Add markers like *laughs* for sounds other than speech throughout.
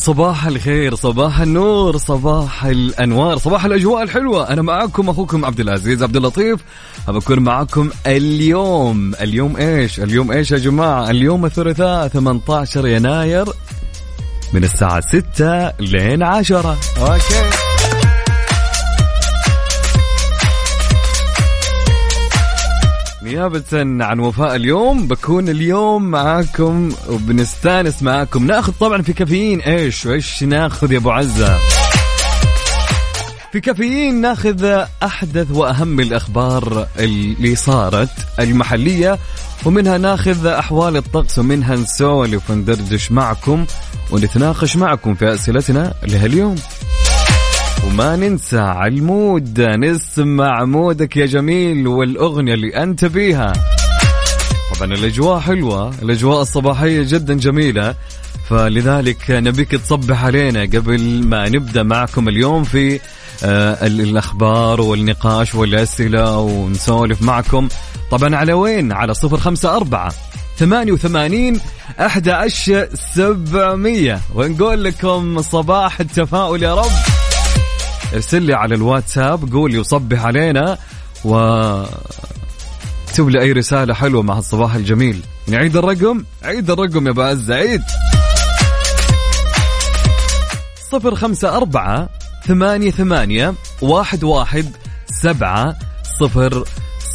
صباح الخير صباح النور صباح الأنوار صباح الأجواء الحلوة. أنا معاكم أخوكم عبد العزيز عبد اللطيف. بكون معاكم اليوم. اليوم إيش؟ اليوم إيش يا جماعة؟ اليوم الثلاثاء 18 يناير من الساعة 6 لين 10 OK. نيابة عن وفاء اليوم بكون اليوم معاكم وبنستانس معاكم. ناخذ طبعا في كافيين. إيش وايش ناخذ يا أبو عزة؟ في كافيين ناخذ أحدث وأهم الأخبار اللي صارت المحلية ومنها ناخذ أحوال الطقس ومنها نسولف وندردش معكم ونتناقش معكم في أسئلتنا لهاليوم. وما ننسى على المود نسمع مودك يا جميل والأغنية اللي أنت بيها طبعا الأجواء حلوة الأجواء الصباحية جدا جميلة. فلذلك نبيك تصبح علينا قبل ما نبدأ معكم اليوم في آه ال- الأخبار والنقاش والأسئلة ونسولف معكم. طبعا على وين؟ على صفر خمسة أربعة ثمانية وثمانين أحد عشر سبعمية. ونقول لكم صباح التفاؤل يا رب. ارسل لي على الواتساب قول وصبح علينا و اكتب لي أي رسالة حلوة مع الصباح الجميل. نعيد الرقم؟ عيد الرقم يا بعز عيد صفر خمسة أربعة ثمانية ثمانية واحد واحد سبعة صفر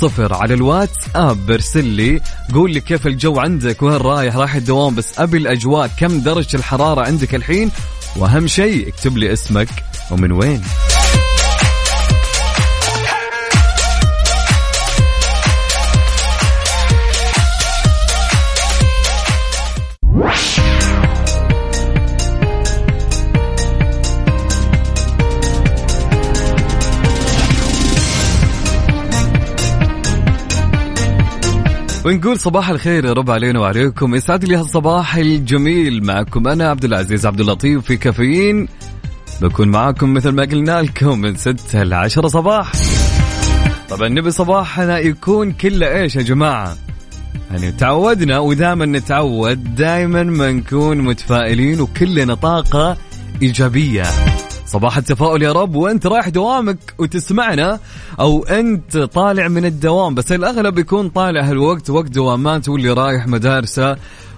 صفر. على الواتس اب ارسل لي قول لي كيف الجو عندك وين رايح؟ رايح الدوام بس أبي الأجواء كم درجة الحرارة عندك الحين؟ وأهم شيء اكتب لي اسمك. ومن وين؟ ونقول صباح الخير يا رب علينا وعليكم. يسعد لي هالصباح الجميل معكم أنا عبد العزيز عبد اللطيف في كافيين. بكون معاكم مثل ما قلنا لكم من 6 ل 10 صباح. طبعا نبي صباحنا يكون كله إيش يا جماعة؟ يعني تعودنا ودائما نتعود دائما ما نكون متفائلين وكلنا طاقة إيجابية. صباح التفاؤل يا رب وأنت رايح دوامك وتسمعنا أو أنت طالع من الدوام بس الأغلب يكون طالع هالوقت وقت دوامات واللي رايح مدارسة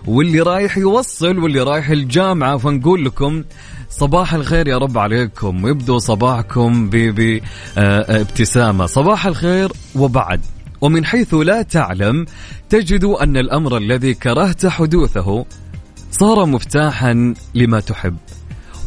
واللي رايح يوصل واللي رايح الجامعة فنقول لكم صباح الخير يا رب عليكم. ويبدو صباحكم بابتسامه صباح الخير وبعد. ومن حيث لا تعلم تجد أن الأمر الذي كرهت حدوثه صار مفتاحا لما تحب.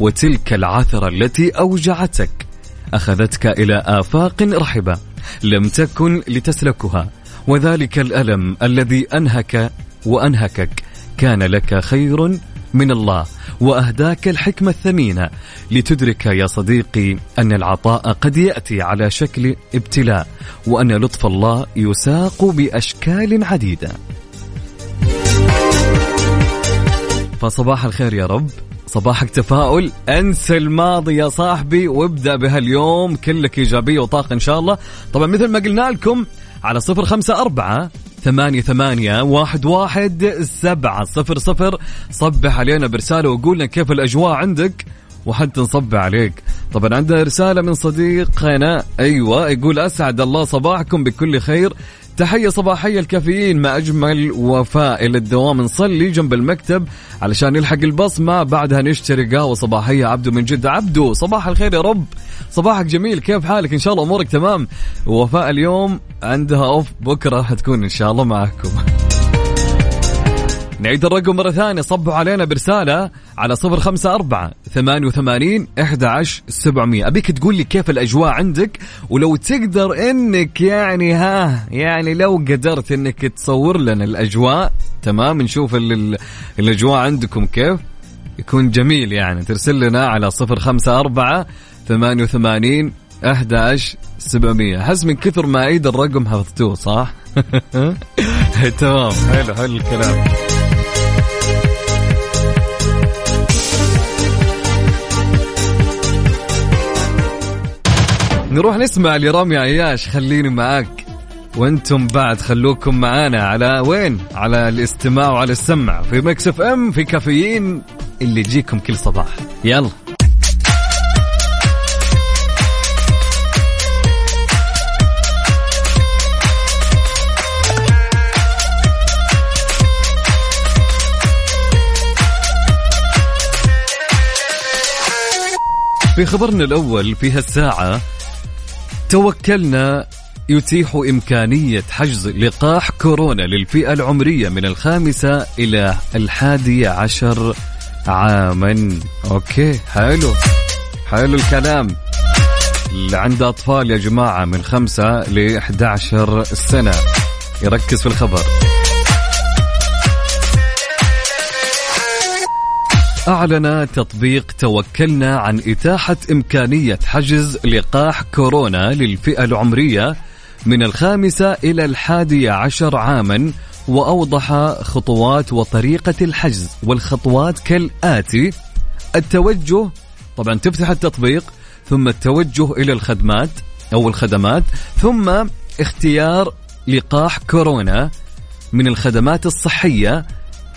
وتلك العثرة التي أوجعتك أخذتك إلى آفاق رحبة لم تكن لتسلكها. وذلك الألم الذي أنهك وأنهكك كان لك خير من الله وأهداك الحكمة الثمينة لتدرك يا صديقي أن العطاء قد يأتي على شكل ابتلاء وأن لطف الله يساق بأشكال عديدة. فصباح الخير يا رب. صباحك تفاؤل. انسى الماضي يا صاحبي وابدأ بهاليوم كلك إيجابية وطاقة إن شاء الله. طبعا مثل ما قلنا لكم على صفر خمسة أربعة ثمانية ثمانية واحد واحد سبعة صفر صفر. صبح علينا برسالة وقولنا كيف الأجواء عندك وحتى نصب عليك. طبعا عندنا رسالة من صديقنا أيوة يقول أسعد الله صباحكم بكل خير. تحية صباحية الكافيين ما أجمل وفاء إلى الدوام نصلي جنب المكتب علشان نلحق البصمة. بعدها نشتري قهوة صباحية. عبدو من جدة. عبدو صباح الخير يا رب. صباحك جميل كيف حالك؟ إن شاء الله أمورك تمام. وفاء اليوم عندها أوف بكرة حتكون إن شاء الله معكم. نعيد الرقم مرة ثانية صبوا علينا برسالة على صفر خمسة أربعة ثمانية وثمانين إحدى عشر سبعمية. أبيك تقول لي كيف الأجواء عندك؟ ولو تقدر إنك يعني ها يعني لو قدرت إنك تصور لنا الأجواء تمام؟ نشوف ال- ال- الأجواء عندكم كيف؟ يكون جميل يعني. ترسل لنا على صفر خمسة أربعة ثمانية وثمانين أحد عشر سبعمية. حس من كثر ما عيد الرقم حفظتوه صح؟ *laughs* تمام. حلو حلو الكلام. نروح نسمع لرامي عياش خليني معاك. وأنتم بعد خلوكم معانا على وين؟ على الاستماع وعلى السمع. في Mix FM في كافيين اللي يجيكم كل صباح. يلا. في خبرنا الأول في هالساعة توكلنا يتيح إمكانية حجز لقاح كورونا للفئة العمرية من الخامسة إلى الحادية عشر عاما. أوكي حلو حلو الكلام. اللي عنده أطفال يا جماعة من خمسة ل 11 سنة. يركز في الخبر. أعلن تطبيق توكلنا عن إتاحة إمكانية حجز لقاح كورونا للفئة العمرية من الخامسة إلى الحادية عشر عاما وأوضح خطوات وطريقة الحجز والخطوات كالآتي التوجه طبعا تفتح التطبيق ثم التوجه إلى الخدمات أو الخدمات ثم اختيار لقاح كورونا من الخدمات الصحية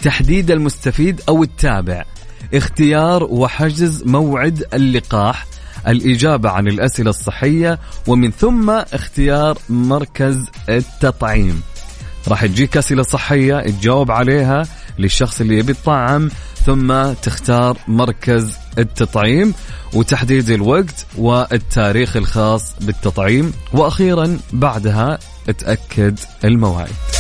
تحديد المستفيد أو التابع. اختيار وحجز موعد اللقاح الإجابة عن الأسئلة الصحية ومن ثم اختيار مركز التطعيم. راح تجيك أسئلة صحية تجاوب عليها للشخص اللي يبي الطعم ثم تختار مركز التطعيم وتحديد الوقت والتاريخ الخاص بالتطعيم وأخيرا بعدها تأكد الموعد.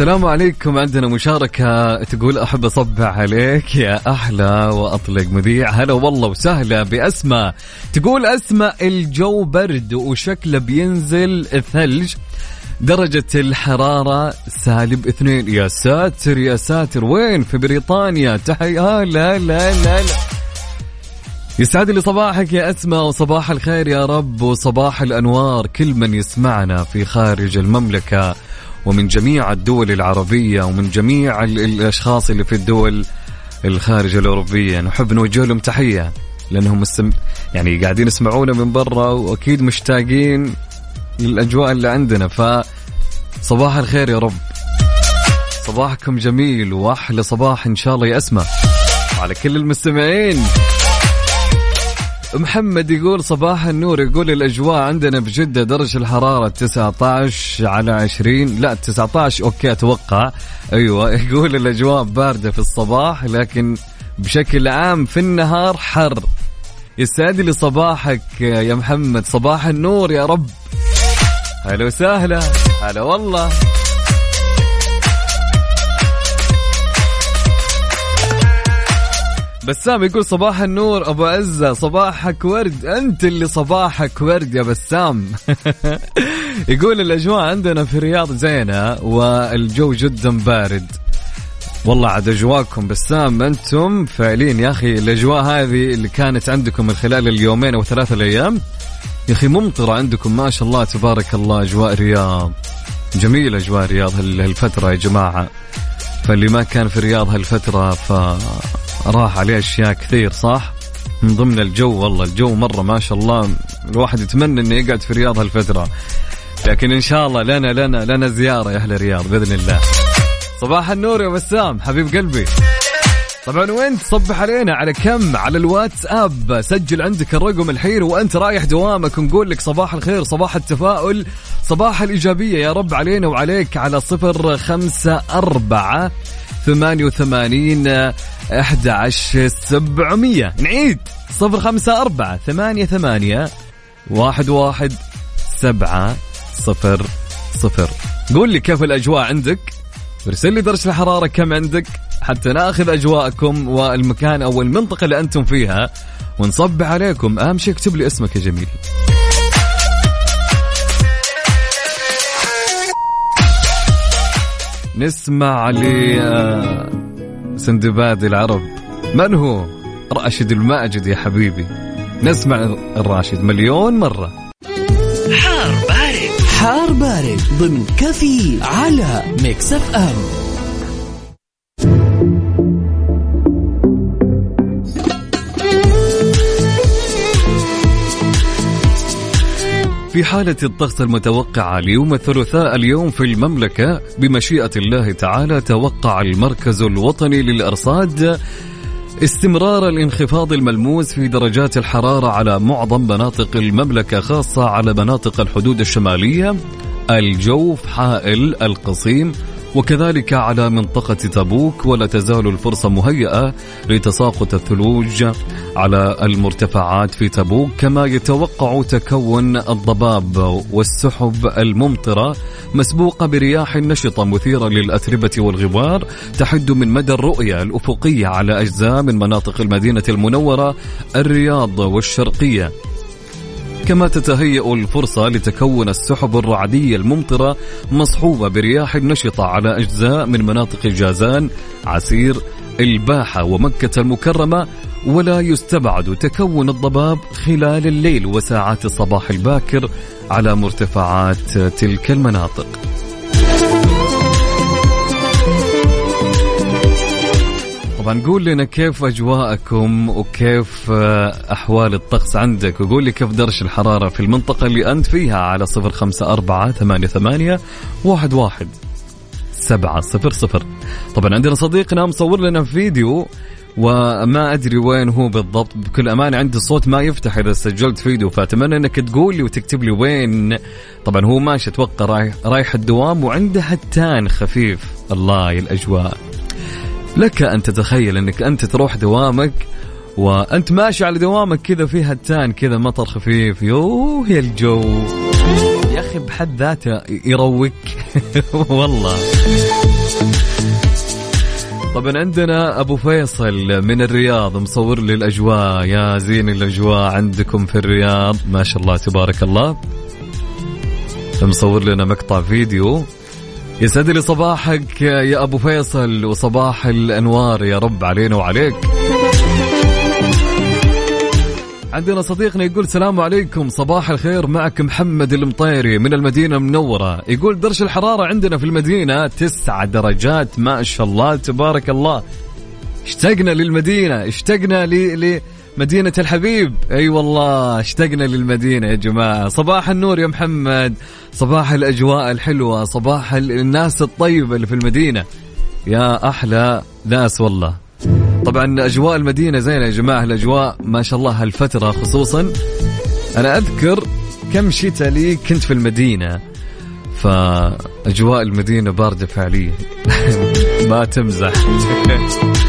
السلام عليكم. عندنا مشاركة تقول أحب أصبح عليك يا أحلى وأطلق مذيع. هلا والله وسهلا بأسماء. تقول أسماء الجو برد وشكله بينزل ثلج. درجة الحرارة سالب اثنين. يا ساتر يا ساتر. وين؟ في بريطانيا. تحي آه لا لا لا لا. يسعد لي صباحك يا أسماء. وصباح الخير يا رب. وصباح الأنوار. كل من يسمعنا في خارج المملكة. ومن جميع الدول العربية ومن جميع ال- الأشخاص اللي في الدول الخارج الأوروبية. نحب نوجه لهم تحية لأنهم مستم... يعني قاعدين يسمعونا من برا وأكيد مشتاقين للأجواء اللي عندنا. ف صباح الخير يا رب. صباحكم جميل وأحلى صباح إن شاء الله يا أسماء. على كل المستمعين. محمد يقول صباح النور يقول الأجواء عندنا بجدة درجة الحرارة 19 على 20 لا 19 أوكي أتوقع. أيوة *laughs* يقول الأجواء باردة في الصباح لكن بشكل عام في النهار حر. يسعد لي صباحك يا محمد. صباح النور يا رب. هلا وسهلا. هلا والله. بسام يقول صباح النور أبو عزة صباحك ورد أنت اللي صباحك ورد يا بسام. *laughs* يقول الأجواء عندنا في الرياض زينة والجو جدا بارد. والله عاد اجواكم بسام أنتم فعليا يا أخي الأجواء هذه اللي كانت عندكم من خلال اليومين أو ثلاثة الأيام. يا أخي ممطرة عندكم ما شاء الله تبارك الله أجواء الرياض. جميل أجواء الرياض هال- هالفترة يا جماعة. فاللي ما كان في الرياض هالفترة فراح عليه أشياء كثير صح؟ من ضمن الجو والله الجو مرة ما شاء الله. الواحد يتمنى إنه يقعد في الرياض هالفترة. لكن إن شاء الله لنا لنا لنا زيارة يا أهل الرياض بإذن الله. صباح النور يا بسام حبيب قلبي. طبعا وين تصبح علينا؟ على كم؟ على الواتساب. سجل عندك الرقم الحين وأنت رايح دوامك ونقول لك صباح الخير صباح التفاؤل صباح الإيجابية. يا رب علينا وعليك. على صفر خمسة أربعة ثمانية وثمانين أحد عشر سبعمية. نعيد. صفر خمسة أربعة ثمانية ثمانية واحد واحد سبعة صفر صفر. قول لي كيف الأجواء عندك؟ ارسل لي درجة الحرارة كم عندك؟ حتى ناخذ أجواءكم والمكان أو المنطقة اللي أنتم فيها ونصب عليكم. أهم شيء اكتب لي اسمك يا جميل. نسمع ل آه، سندباد العرب. من هو؟ راشد الماجد يا حبيبي. نسمع الراشد مليون مرة. حار بارد. حار بارد ضمن كفي على Mix FM. في حالة الطقس المتوقعة ليوم الثلاثاء اليوم في المملكة بمشيئة الله تعالى توقع المركز الوطني للأرصاد استمرار الانخفاض الملموس في درجات الحرارة على معظم مناطق المملكة خاصة على مناطق الحدود الشمالية. الجوف حائل القصيم وكذلك على منطقة تبوك ولا تزال الفرصة مهيئة لتساقط الثلوج على المرتفعات في تبوك كما يتوقع تكون الضباب والسحب الممطرة مسبوقة برياح نشطة مثيرة للأتربة والغبار تحد من مدى الرؤية الأفقية على أجزاء من مناطق المدينة المنورة الرياض والشرقية. كما تتهيأ الفرصة لتكون السحب الرعدية الممطرة مصحوبة برياح نشطة على أجزاء من مناطق جازان عسير الباحة ومكة المكرمة ولا يستبعد تكون الضباب خلال الليل وساعات الصباح الباكر على مرتفعات تلك المناطق. طبعا قول لنا كيف أجواءكم وكيف آه، أحوال الطقس عندك وقول لي كيف درجة الحرارة في المنطقة اللي أنت فيها على صفر خمسة أربعة ثمانية ثمانية واحد واحد سبعة صفر صفر. طبعا عندنا صديقنا مصور لنا فيديو وما أدري وين هو بالضبط بكل أمانة عندي الصوت ما يفتح إذا سجلت فيديو فأتمنى إنك تقول لي وتكتب لي وين. طبعا هو ماشي أتوقع رايح رايح الدوام وعنده هتان خفيف. الله الأجواء. لك أن تتخيل أنك أنت تروح دوامك وأنت ماشي على دوامك كذا في هتان كذا مطر خفيف. يوه يا الجو. يا أخي بحد ذاته يروق. *laughs* والله. طبعا عندنا أبو فيصل من الرياض مصور لي الأجواء. يا زين الأجواء عندكم في الرياض. ما شاء الله تبارك الله. مصور لنا مقطع فيديو. يسعد لي صباحك يا أبو فيصل وصباح الأنوار يا رب علينا وعليك. عندنا صديقنا يقول السلام عليكم صباح الخير معك محمد المطيري من المدينة المنورة. يقول درجة الحرارة عندنا في المدينة تسعة درجات ما شاء الله تبارك الله. اشتقنا للمدينة اشتقنا ل... لمدينة الحبيب أي والله اشتقنا للمدينة يا جماعة. صباح النور يا محمد. صباح الأجواء الحلوة. صباح ال- الناس الطيبة اللي في المدينة. يا أحلى ناس والله. طبعا أجواء المدينة زينة يا جماعة. الأجواء ما شاء الله هالفترة خصوصا. أنا أذكر كم شتاء لي كنت في المدينة. فأجواء المدينة باردة فعليا. *laughs* ما تمزح. *laughs*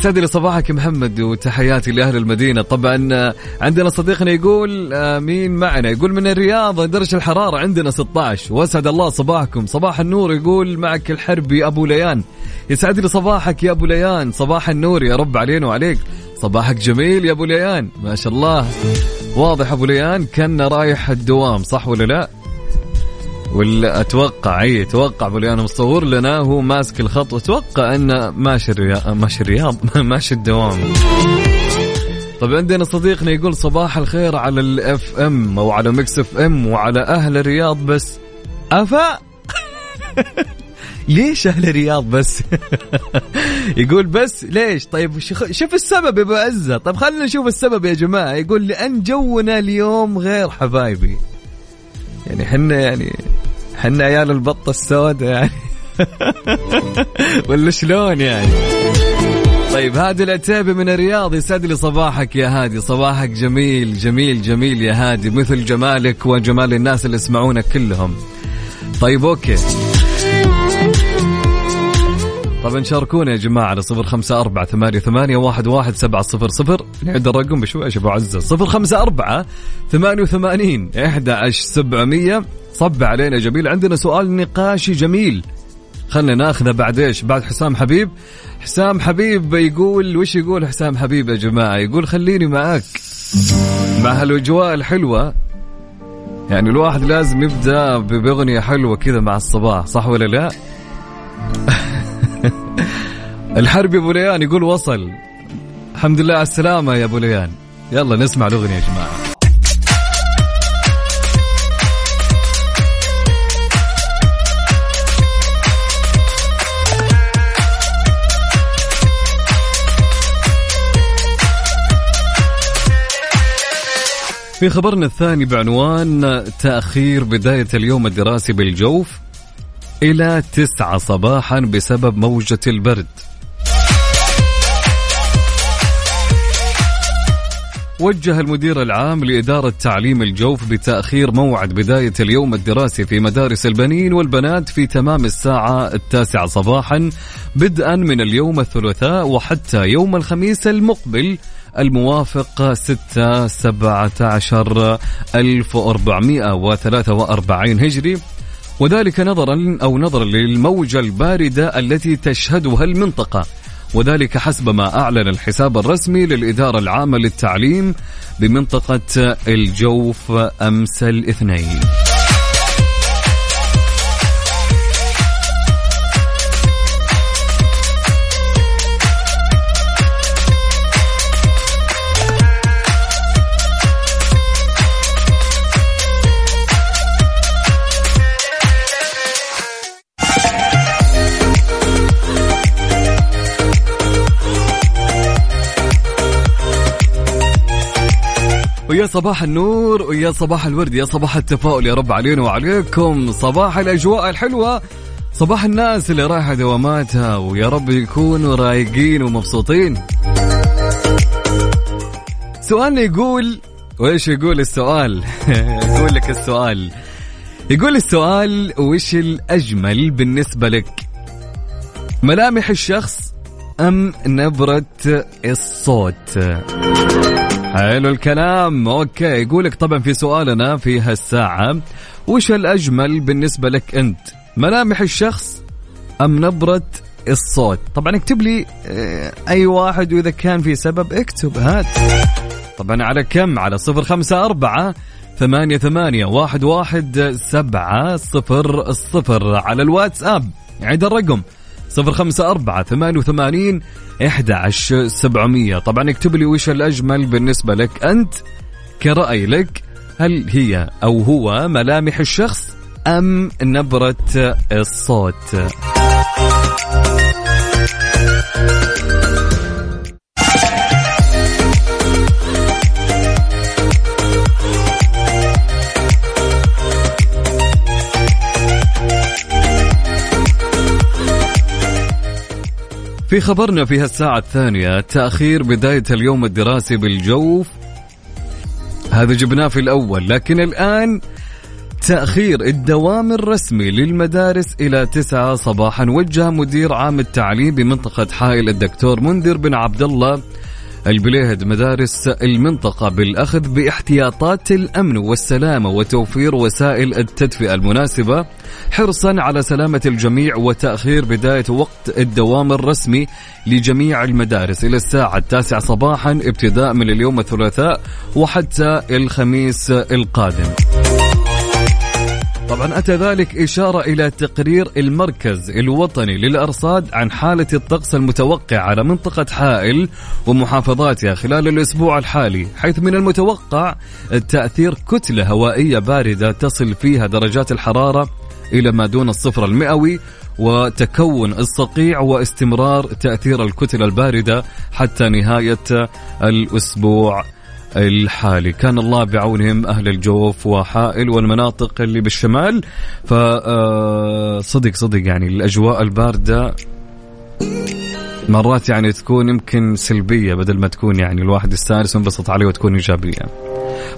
يسعد لي صباحك محمد وتحياتي لأهل المدينة. طبعا آه، عندنا صديقنا يقول آه، مين معنا؟ يقول من الرياض درجة الحرارة عندنا 16 وأسعد الله صباحكم. صباح النور يقول معك الحربي أبو ليان. يسعد لي صباحك يا أبو ليان. صباح النور يا رب علينا وعليك. صباحك جميل يا أبو ليان. ما شاء الله. واضح أبو ليان كان رايح الدوام صح ولا لا؟ ولا أتوقع أي أتوقع أبو ليان مصور لنا هو ماسك الخط وأتوقع انه ماشي الرياض ماشي *laughs* الرياض ماشي الدوام. طب عندنا صديقنا يقول صباح الخير على ال FM أو على Mix FM وعلى أهل الرياض بس. أفا! *laughs* ليش أهل الرياض بس؟ *laughs* يقول بس ليش؟ طيب شوف السبب يا أبو عزة. طيب خلينا نشوف السبب يا جماعة. يقول لأن جونا اليوم غير حبايبي. يعني حنا يعني حنا عيال البطة السوداء يعني. *laughs* ولا شلون يعني؟ طيب هادي العتيبي من الرياض. يسعد لي صباحك يا هادي. صباحك جميل جميل جميل يا هادي. مثل جمالك وجمال الناس اللي يسمعونك كلهم. طيب أوكي. طبعا شاركونا يا جماعة على صفر خمسة أربعة ثمانية, ثمانية واحد, واحد سبعة صفر صفر. نعد الرقم بشوي أبو عزة. صفر خمسة أربعة ثمانية وثمانين إحدى عشر سبعمية. صب علينا جميل. عندنا سؤال نقاشي جميل. خلنا ناخذه بعد إيش؟ بعد حسام حبيب. حسام حبيب يقول وش يقول حسام حبيب يا جماعة؟ يقول خليني معاك. مع هالأجواء الحلوة يعني الواحد لازم يبدأ بأغنية حلوة كذا مع الصباح صح ولا لا؟ *laughs* *laughs* الحرب يا أبو ليان يقول وصل. الحمد لله على السلامة يا أبو ليان. يلا نسمع الأغنية يا جماعة. في خبرنا الثاني بعنوان تأخير بداية اليوم الدراسي بالجوف. إلى تسعة صباحا بسبب موجة البرد. وجه المدير العام لإدارة تعليم الجوف بتأخير موعد بداية اليوم الدراسي في مدارس البنين والبنات في تمام الساعة التاسعة صباحا بدءا من اليوم الثلاثاء وحتى يوم الخميس المقبل الموافق 6 17 1443 هجري. وذلك نظرا أو نظرا للموجة الباردة التي تشهدها المنطقة. وذلك حسب ما أعلن الحساب الرسمي للإدارة العامة للتعليم بمنطقة الجوف أمس الاثنين. ويا صباح النور ويا صباح الورد يا صباح التفاؤل يا رب علينا وعليكم. صباح الأجواء الحلوة صباح الناس اللي رايحة دواماتها ويا رب يكونوا رايقين ومبسوطين. سؤالنا يقول وإيش يقول السؤال؟ *laughs* يقول لك السؤال. يقول السؤال وش الأجمل بالنسبة لك؟ ملامح الشخص أم نبرة الصوت؟ حلو الكلام. أوكي يقولك طبعا في سؤالنا في هالساعة وش الأجمل بالنسبة لك أنت؟ ملامح الشخص أم نبرة الصوت؟ طبعا اكتب لي آه، أي واحد وإذا كان في سبب اكتب هات. طبعا على كم؟ على صفر خمسة أربعة ثمانية ثمانية واحد واحد سبعة صفر الصفر على الواتساب عيد الرقم صفر خمسة أربعة ثمانية وثمانين إحدى عشر سبعمية. طبعا اكتب لي وش الأجمل بالنسبة لك. أنت كرأي لك هل هي أو هو ملامح الشخص أم نبرة الصوت؟ في خبرنا في هالساعة الثانية تأخير بداية اليوم الدراسي بالجوف هذا جبناه في الأول لكن الآن تأخير الدوام الرسمي للمدارس إلى تسعة صباحا وجه مدير عام التعليم بمنطقة حائل الدكتور منذر بن عبد الله. البليهد مدارس المنطقة بالأخذ باحتياطات الأمن والسلامة وتوفير وسائل التدفئة المناسبة حرصا على سلامة الجميع وتأخير بداية وقت الدوام الرسمي لجميع المدارس. إلى الساعة التاسعة صباحا ابتداء من اليوم الثلاثاء وحتى الخميس القادم. طبعا أتى ذلك إشارة إلى تقرير المركز الوطني للأرصاد عن حالة الطقس المتوقع على منطقة حائل ومحافظاتها خلال الأسبوع الحالي حيث من المتوقع تأثير كتلة هوائية باردة تصل فيها درجات الحرارة إلى ما دون الصفر المئوي وتكون الصقيع واستمرار تأثير الكتلة الباردة حتى نهاية الأسبوع. الحالي كان الله بعونهم أهل الجوف وحائل والمناطق اللي بالشمال. فصدق صدق يعني الأجواء الباردة مرات يعني تكون يمكن سلبية بدل ما تكون يعني الواحد يستانس وينبسط عليه وتكون إيجابية.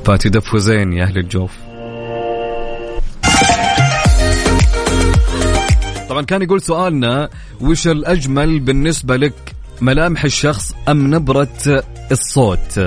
فتدفوا زين يا أهل الجوف. طبعا كان يقول سؤالنا وش الأجمل بالنسبة لك ملامح الشخص أم نبرة الصوت؟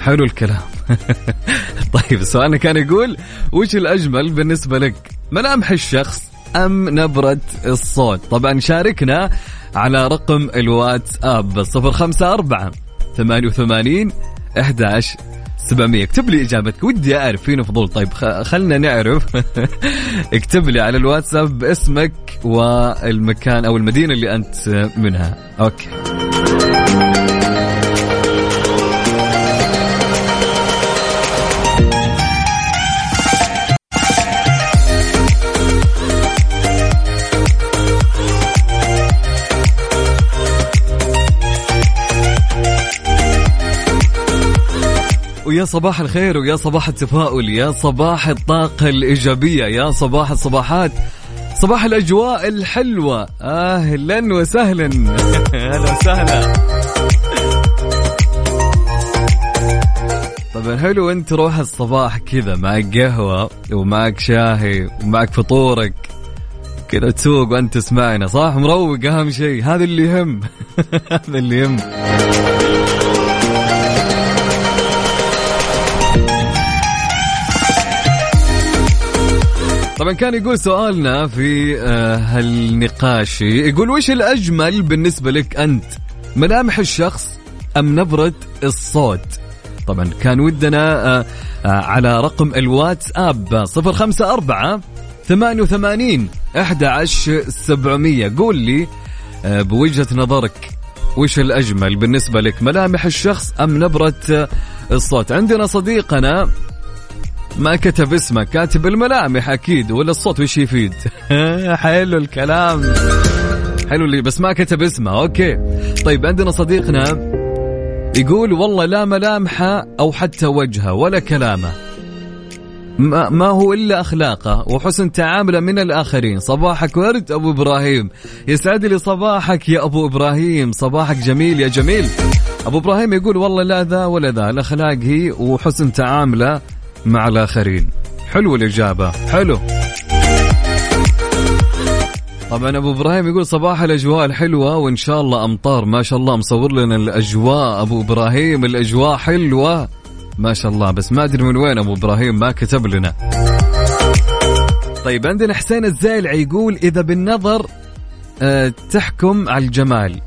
حلو الكلام. *laughs* طيب سؤالنا كان يقول وش الأجمل بالنسبة لك؟ ملامح الشخص أم نبرة الصوت؟ طبعا شاركنا على رقم الواتساب 054 88 11 700 اكتب لي إجابتك ودي أعرف فينا فضول. طيب خلنا نعرف. *laughs* اكتب لي على الواتساب اسمك والمكان أو المدينة اللي أنت منها. أوكي. ويا صباح الخير ويا صباح التفاؤل يا صباح الطاقة الإيجابية يا صباح الصباحات صباح الأجواء الحلوة. أهلا وسهلا. *laughs* أهلا وسهلا. طبعا حلو أنت روح الصباح كذا معك قهوة ومعك شاهي ومعك فطورك. كذا تسوق وأنت تسمعنا صح؟ مروق أهم شيء هذا اللي يهم. *laughs* هذا اللي يهم. طبعا كان يقول سؤالنا في آه، هالنقاش. يقول وش الأجمل بالنسبة لك أنت؟ ملامح الشخص أم نبرة الصوت؟ طبعا كان ودنا آه، آه، على رقم الواتساب 054 88 11700 قول لي بوجهة نظرك وش الأجمل بالنسبة لك؟ ملامح الشخص أم نبرة الصوت؟ عندنا صديقنا ما كتب اسمه كاتب الملامح أكيد ولا الصوت وش يفيد. *laughs* حلو الكلام. حلو اللي بس ما كتب اسمه أوكي. طيب عندنا صديقنا يقول والله لا ملامحه أو حتى وجهه ولا كلامه. ما, ما هو إلا أخلاقه وحسن تعامله من الآخرين. صباحك ورد أبو إبراهيم. يسعد لي صباحك يا أبو إبراهيم. صباحك جميل يا جميل. أبو إبراهيم يقول والله لا ذا ولا ذا. الأخلاق هي وحسن تعامله مع الآخرين. حلو الإجابة. حلو. طبعا أبو إبراهيم يقول صباح الأجواء الحلوة وإن شاء الله أمطار. ما شاء الله مصور لنا الأجواء. أبو إبراهيم الأجواء حلوة. ما شاء الله. بس ما أدري من وين أبو إبراهيم ما كتب لنا. طيب عندنا حسين الزايلعي يقول إذا بالنظر آه، تحكم على الجمال.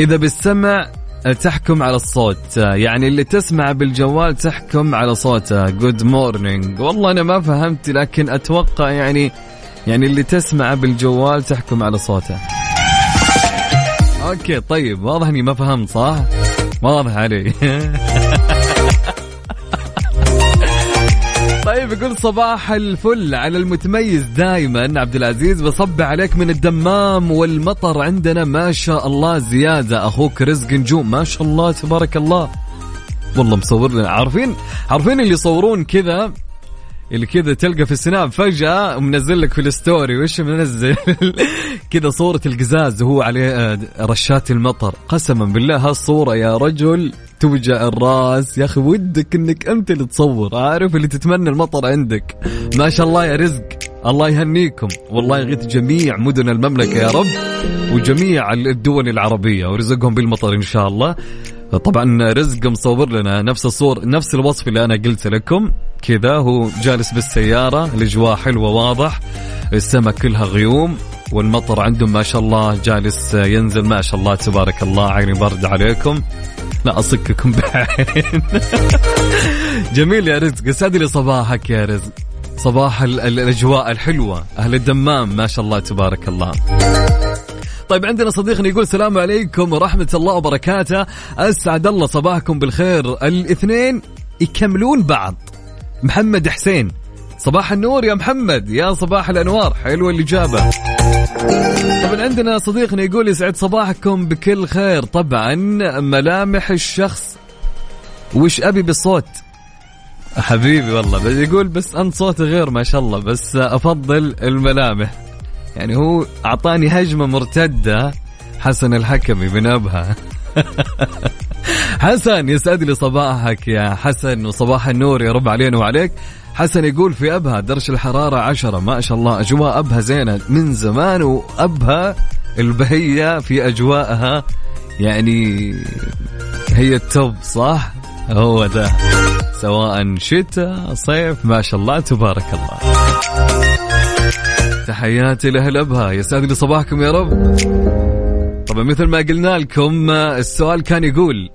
إذا بالسمع تحكم على الصوت. يعني اللي تسمع بالجوال تحكم على صوته. good morning والله أنا ما فهمت لكن أتوقع يعني يعني اللي تسمع بالجوال تحكم على صوته. OK طيب واضح إني ما فهمت صح؟ واضح علي. *laughs* طيب يقول صباح الفل على المتميز دائما عبد العزيز بصبح عليك من الدمام والمطر عندنا. ما شاء الله زيادة. أخوك رزق نجوم. ما شاء الله تبارك الله. والله مصور لنا. عارفين عارفين اللي يصورون كذا؟ اللي كذا تلقى في ال Snap فجأة منزل لك في ال story. وش منزل؟ *laughs* كذا صورة القزاز وهو عليه آه، رشات المطر. قسما بالله هالصورة يا رجل. توجع الراس. يا أخي ودك أنك أنت اللي تصور. عارف اللي تتمنى المطر عندك. ما شاء الله يا رزق. الله يهنيكم. والله يغيث جميع مدن المملكة يا رب وجميع الدول العربية ورزقهم بالمطر إن شاء الله. طبعا رزق مصور لنا نفس الصور نفس الوصف اللي أنا قلت لكم. كذا هو جالس بالسيارة الأجواء حلوة واضح السماء كلها غيوم والمطر عندهم ما شاء الله جالس ينزل. ما شاء الله تبارك الله عيني برد عليكم. لا أصككم بعين. جميل يا رزق اسعد لي صباحك يا رزق. صباح ال- ال- الأجواء الحلوة أهل الدمام ما شاء الله تبارك الله. طيب عندنا صديقنا يقول السلام عليكم ورحمة الله وبركاته. أسعد الله صباحكم بالخير. الاثنين يكملون بعض. محمد حسين. صباح النور يا محمد يا صباح الأنوار حلوة الإجابة. طبعا عندنا صديقنا يقول يسعد صباحكم بكل خير. طبعا ملامح الشخص وش أبي بالصوت؟ حبيبي والله بس يقول بس أنت صوتي غير ما شاء الله بس أفضل الملامح. يعني هو أعطاني هجمة مرتدة حسن الحكمي من أبها. *laughs* حسن يسعد لي صباحك يا حسن وصباح النور يا رب علينا وعليك. حسن يقول في أبها درجة الحرارة عشرة ما شاء الله أجواء أبها زينة. من زمان وأبها البهية في أجواءها يعني هي التوب صح؟ هو ده سواء شتاء صيف ما شاء الله تبارك الله. تحياتي لأهل أبها. يسعد لي صباحكم يا رب. طبعا مثل ما قلنا لكم السؤال كان يقول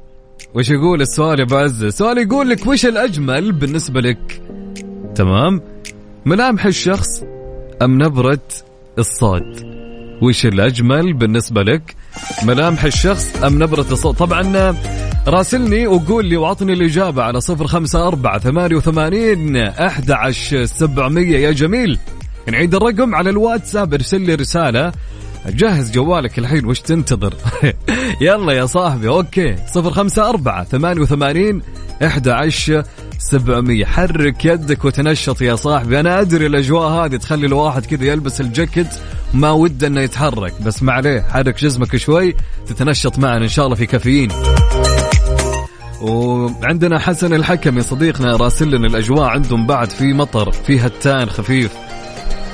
وش يقول السؤال يا أبو عزة؟ السؤال يقول لك وش الأجمل بالنسبة لك؟ تمام؟ ملامح الشخص أم نبرة الصوت وش الأجمل بالنسبة لك؟ ملامح الشخص أم نبرة الصوت طبعا راسلني وقول لي وأعطني الإجابة على صفر خمسة أربعة ثمانية وثمانين أحد سبعمية. يا جميل نعيد الرقم على الواتساب ارسل لي رسالة. جهز جوالك الحين وش تنتظر؟ *laughs* يلا يا صاحبي أوكي. صفر خمسة أربعة ثمانية وثمانين أحد 700 حرك يدك وتنشط يا صاحبي. أنا أدري الأجواء هذه تخلي الواحد كذا يلبس الجاكيت ما وده أنه يتحرك. بس ما عليه. حرك جسمك شوي تتنشط معنا إن شاء الله في كافيين. وعندنا حسن الحكمي صديقنا راسل لنا الأجواء عندهم بعد في مطر في هتان خفيف.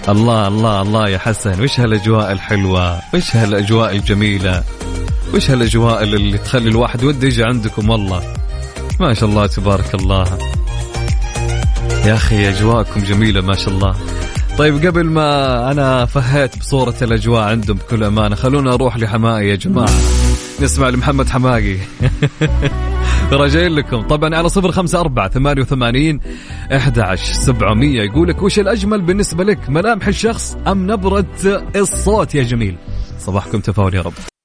الله الله الله يا حسن. وش هالأجواء الحلوة؟ وش هالأجواء الجميلة؟ وش هالأجواء اللي تخلي الواحد وده يجي عندكم؟ والله. ما شاء الله تبارك الله. يا أخي أجواءكم جميلة ما شاء الله. طيب قبل ما أنا فهيت بصورة الأجواء عندهم بكل أمانة خلونا أروح لحمائي يا جماعة. نسمع لمحمد حماقي. *laughs* راجعين لكم. طبعا على صفر خمسة أربعة ثمانية وثمانين أحد سبعمية. يقولك وش الأجمل بالنسبة لك؟ ملامح الشخص أم نبرة الصوت يا جميل؟ صباحكم تفاؤل يا رب.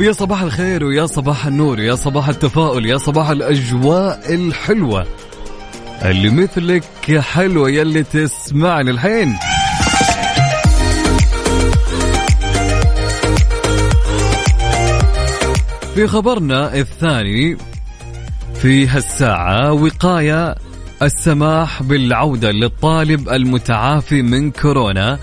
ويا صباح الخير ويا صباح النور يا صباح التفاؤل يا صباح الأجواء الحلوة. اللي مثلك حلوة يلي تسمعني الحين. في خبرنا الثاني في هالساعة وقاية السماح بالعودة للطالب المتعافي من كورونا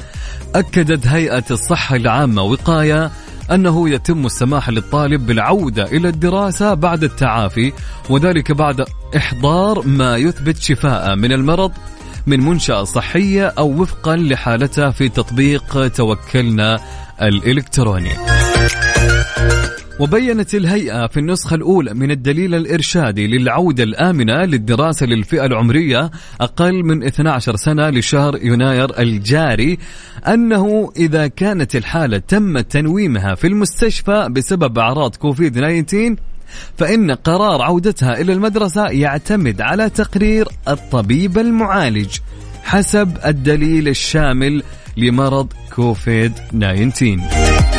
أكدت هيئة الصحة العامة وقاية أنه يتم السماح للطالب بالعودة إلى الدراسة بعد التعافي وذلك بعد إحضار ما يثبت شفاء من المرض من منشأة صحية أو وفقا لحالته في تطبيق توكلنا الإلكتروني. وبينت الهيئة في النسخة الأولى من الدليل الإرشادي للعودة الآمنة للدراسة للفئة العمرية أقل من 12 سنة لشهر يناير الجاري أنه إذا كانت الحالة تم تنويمها في المستشفى بسبب أعراض كوفيد 19 فإن قرار عودتها إلى المدرسة يعتمد على تقرير الطبيب المعالج حسب الدليل الشامل لمرض كوفيد 19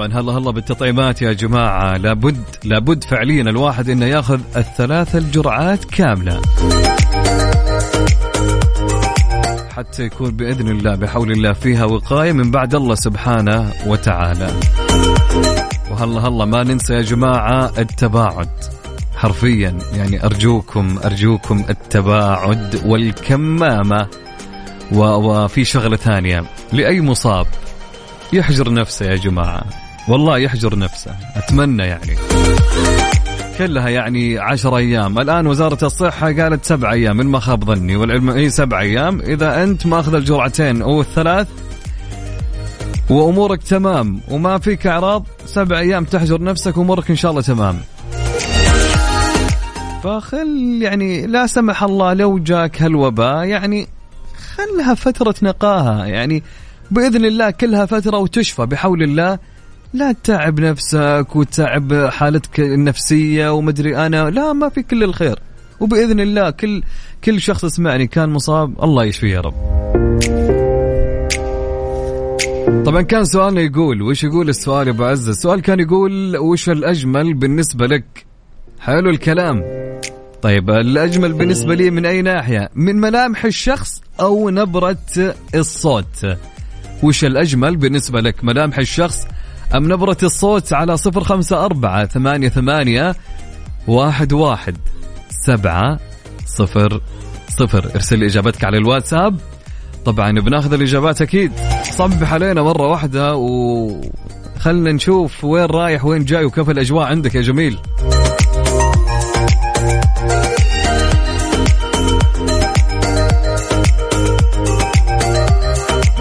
طبعا. هلا هلا بالتطعيمات يا جماعة. لابد لابد فعليا الواحد إنه ياخذ الثلاث الجرعات كاملة. حتى يكون بإذن الله بحول الله فيها وقاية من بعد الله سبحانه وتعالى. وهلا هلا ما ننسى يا جماعة التباعد. حرفيا يعني أرجوكم أرجوكم التباعد والكمامة. وفي شغلة ثانية. لأي مصاب يحجر نفسه يا جماعة. والله يحجر نفسه أتمنى يعني. كلها يعني عشر أيام. الآن وزارة الصحة قالت سبع أيام من ما خاب ظني. والعلم هي سبع أيام. إذا أنت ماخذ الجرعتين أو الثلاث وأمورك تمام وما فيك أعراض سبع أيام تحجر نفسك وأمورك إن شاء الله تمام. فخل يعني لا سمح الله لو جاك هالوباء يعني خلها فترة نقاهة. يعني بإذن الله كلها فترة وتشفى. بحول الله لا تتعب نفسك وتتعب حالتك النفسية ومدري أنا. لا ما في كل الخير. وبإذن الله كل كل شخص يسمعني كان مصاب الله يشفيه يا رب. طبعا كان سؤالنا يقول وش يقول السؤال يا أبو عزة؟ السؤال كان يقول وش الأجمل بالنسبة لك؟ حلو الكلام. طيب الأجمل بالنسبة لي من أي ناحية؟ من ملامح الشخص أو نبرة الصوت؟ وش الأجمل بالنسبة لك؟ ملامح الشخص أم نبرة الصوت على صفر خمسة أربعة ثمانية ثمانية واحد واحد سبعة صفر صفر. ارسل إجابتك على الواتساب. طبعا بناخذ الإجابات أكيد. صبح علينا مرة واحدة وخلنا نشوف وين رايح وين جاي وكيف الأجواء عندك يا جميل.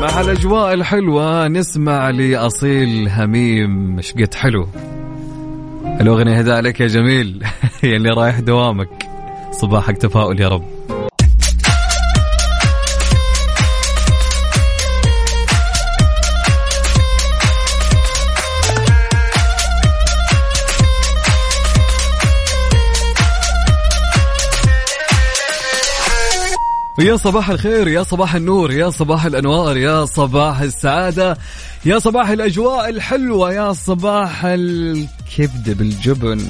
مع الأجواء الحلوة نسمع لأصيل هميم. مش قد حلو. الأغنية هدا عليك يا جميل. *laughs* يلي رايح دوامك. صباحك تفاؤل يا رب. يا صباح الخير يا صباح النور يا صباح الأنوار يا صباح السعادة يا صباح الأجواء الحلوة يا صباح الكبده بالجبن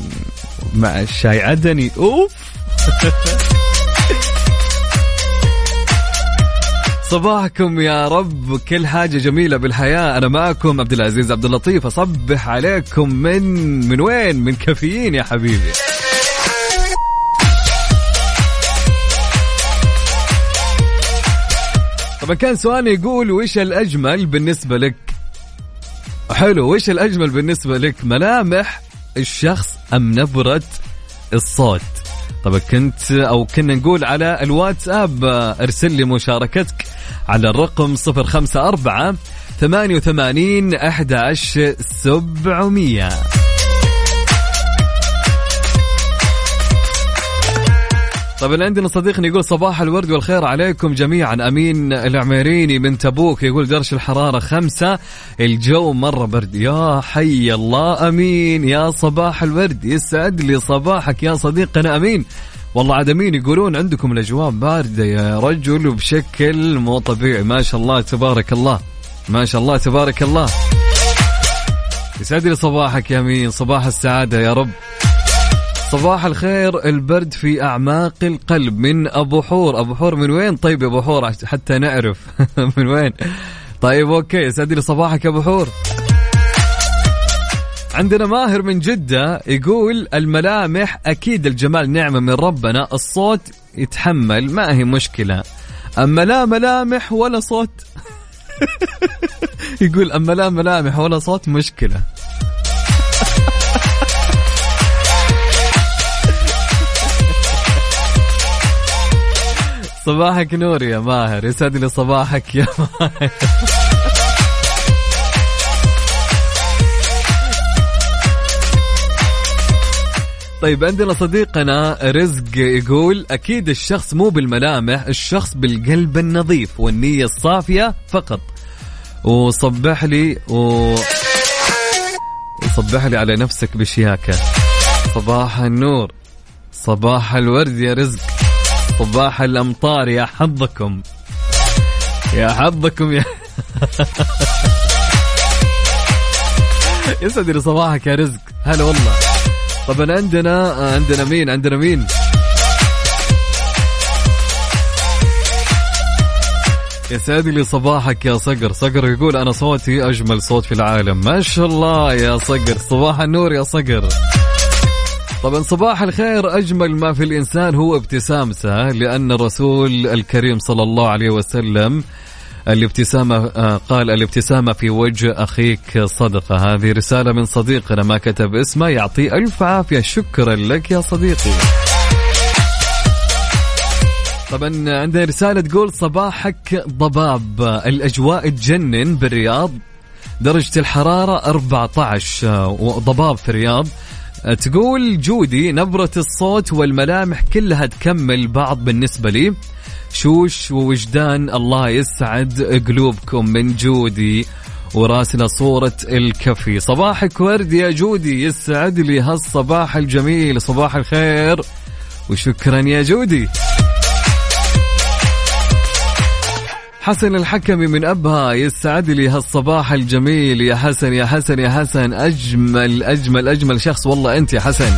مع الشاي عدني. أوف! *laughs* صباحكم يا رب كل حاجة جميلة بالحياة. أنا معكم عبد العزيز عبد اللطيف. أصبح عليكم من من وين؟ من كافيين يا حبيبي. طبعا كان سؤال يقول وش الأجمل بالنسبة لك؟ حلو وش الأجمل بالنسبة لك ملامح الشخص أم نبرة الصوت؟ طبعا كنت أو كنا نقول على الواتساب ارسل لي مشاركتك على الرقم 054 88 11 700 طبعا عندنا صديقنا يقول صباح الورد والخير عليكم جميعا. أمين العميريني من تبوك يقول درجه الحرارة خمسة الجو مرة برد. يا حي الله أمين. يا صباح الورد يسعد لي صباحك يا صديقنا أمين. والله عاد أمين يقولون عندكم الأجواء باردة يا رجل بشكل مو طبيعي. ما شاء الله تبارك الله. ما شاء الله تبارك الله. يسعد لي صباحك يا أمين. صباح السعادة يا رب. صباح الخير البرد في أعماق القلب. من أبو حور. أبو حور من وين؟ طيب يا أبو حور حتى نعرف. *laughs* من وين؟ طيب أوكي. سعد لي صباحك يا أبو حور. عندنا ماهر من جدة يقول الملامح أكيد الجمال نعمة من ربنا. الصوت يتحمل ما هي مشكلة. أما لا ملامح ولا صوت *laughs* يقول أما لا ملامح ولا صوت مشكلة. صباحك نور يا ماهر يسعد لي صباحك يا *laughs* ماهر. طيب عندنا صديقنا رزق يقول أكيد الشخص مو بالملامح الشخص بالقلب النظيف والنية الصافية فقط. وصبح لي و وصبح لي على نفسك بشياكة. صباح النور صباح الورد يا رزق. صباح الأمطار يا حظكم. يا حظكم يا يسعد لي صباحك يا رزق. هلا والله. طبعا عندنا عندنا مين؟ عندنا مين؟ يسعد لي صباحك يا صقر. صقر يقول أنا صوتي أجمل صوت في العالم. ما شاء الله يا صقر. صباح النور يا صقر. طبعا صباح الخير. أجمل ما في الإنسان هو ابتسامته لأن الرسول الكريم صلى الله عليه وسلم الابتسامة آه، قال الابتسامة في وجه أخيك صدقة. هذه رسالة من صديقنا ما كتب اسمه يعطيه ألف عافية. شكرا لك يا صديقي. طبعا عندنا رسالة تقول صباحك ضباب. الأجواء تجنن بالرياض درجة الحرارة 14 وضباب في الرياض. تقول جودي نبرة الصوت والملامح كلها تكمل بعض بالنسبة لي. شوش ووجدان الله يسعد قلوبكم من جودي وراسنا صورة الكفي. صباحك ورد يا جودي يسعد لي هالصباح الجميل صباح الخير. وشكرا يا جودي. حسن الحكمي من أبها يسعد لي هالصباح الجميل. يا حسن يا حسن يا حسن. أجمل أجمل أجمل شخص. والله أنت يا حسن.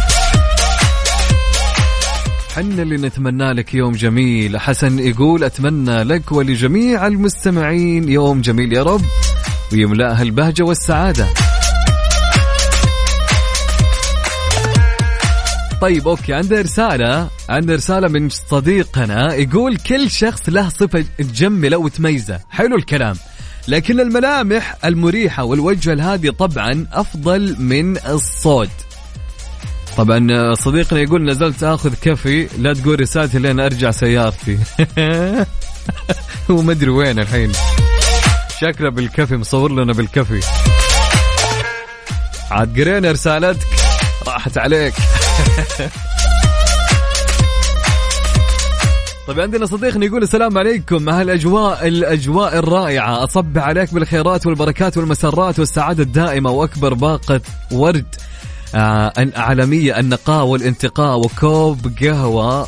حنا اللي نتمنى لك يوم جميل. حسن يقول أتمنى لك ولجميع المستمعين يوم جميل يا رب ويملأها البهجة والسعادة. طيب أوكي. عنده رسالة عنده رسالة من صديقنا يقول كل شخص له صفة تجمله وتميزه. حلو الكلام. لكن الملامح المريحة والوجه الهادي طبعا أفضل من الصوت. طبعا صديقنا يقول نزلت آخذ كفي لا تقول رسالتي لين أرجع سيارتي. *laughs* هو ما أدري وين الحين. شكله بالكفي مصور لنا بالكفي عاد قرينا رسالتك. راحت عليك. *laughs* طيب عندنا صديقنا يقول السلام عليكم. هالاجواء الأجواء الرائعة. أصب عليك بالخيرات والبركات والمسرات والسعادة الدائمة وأكبر باقة ورد آه العالميه النقاء والانتقاء وكوب قهوة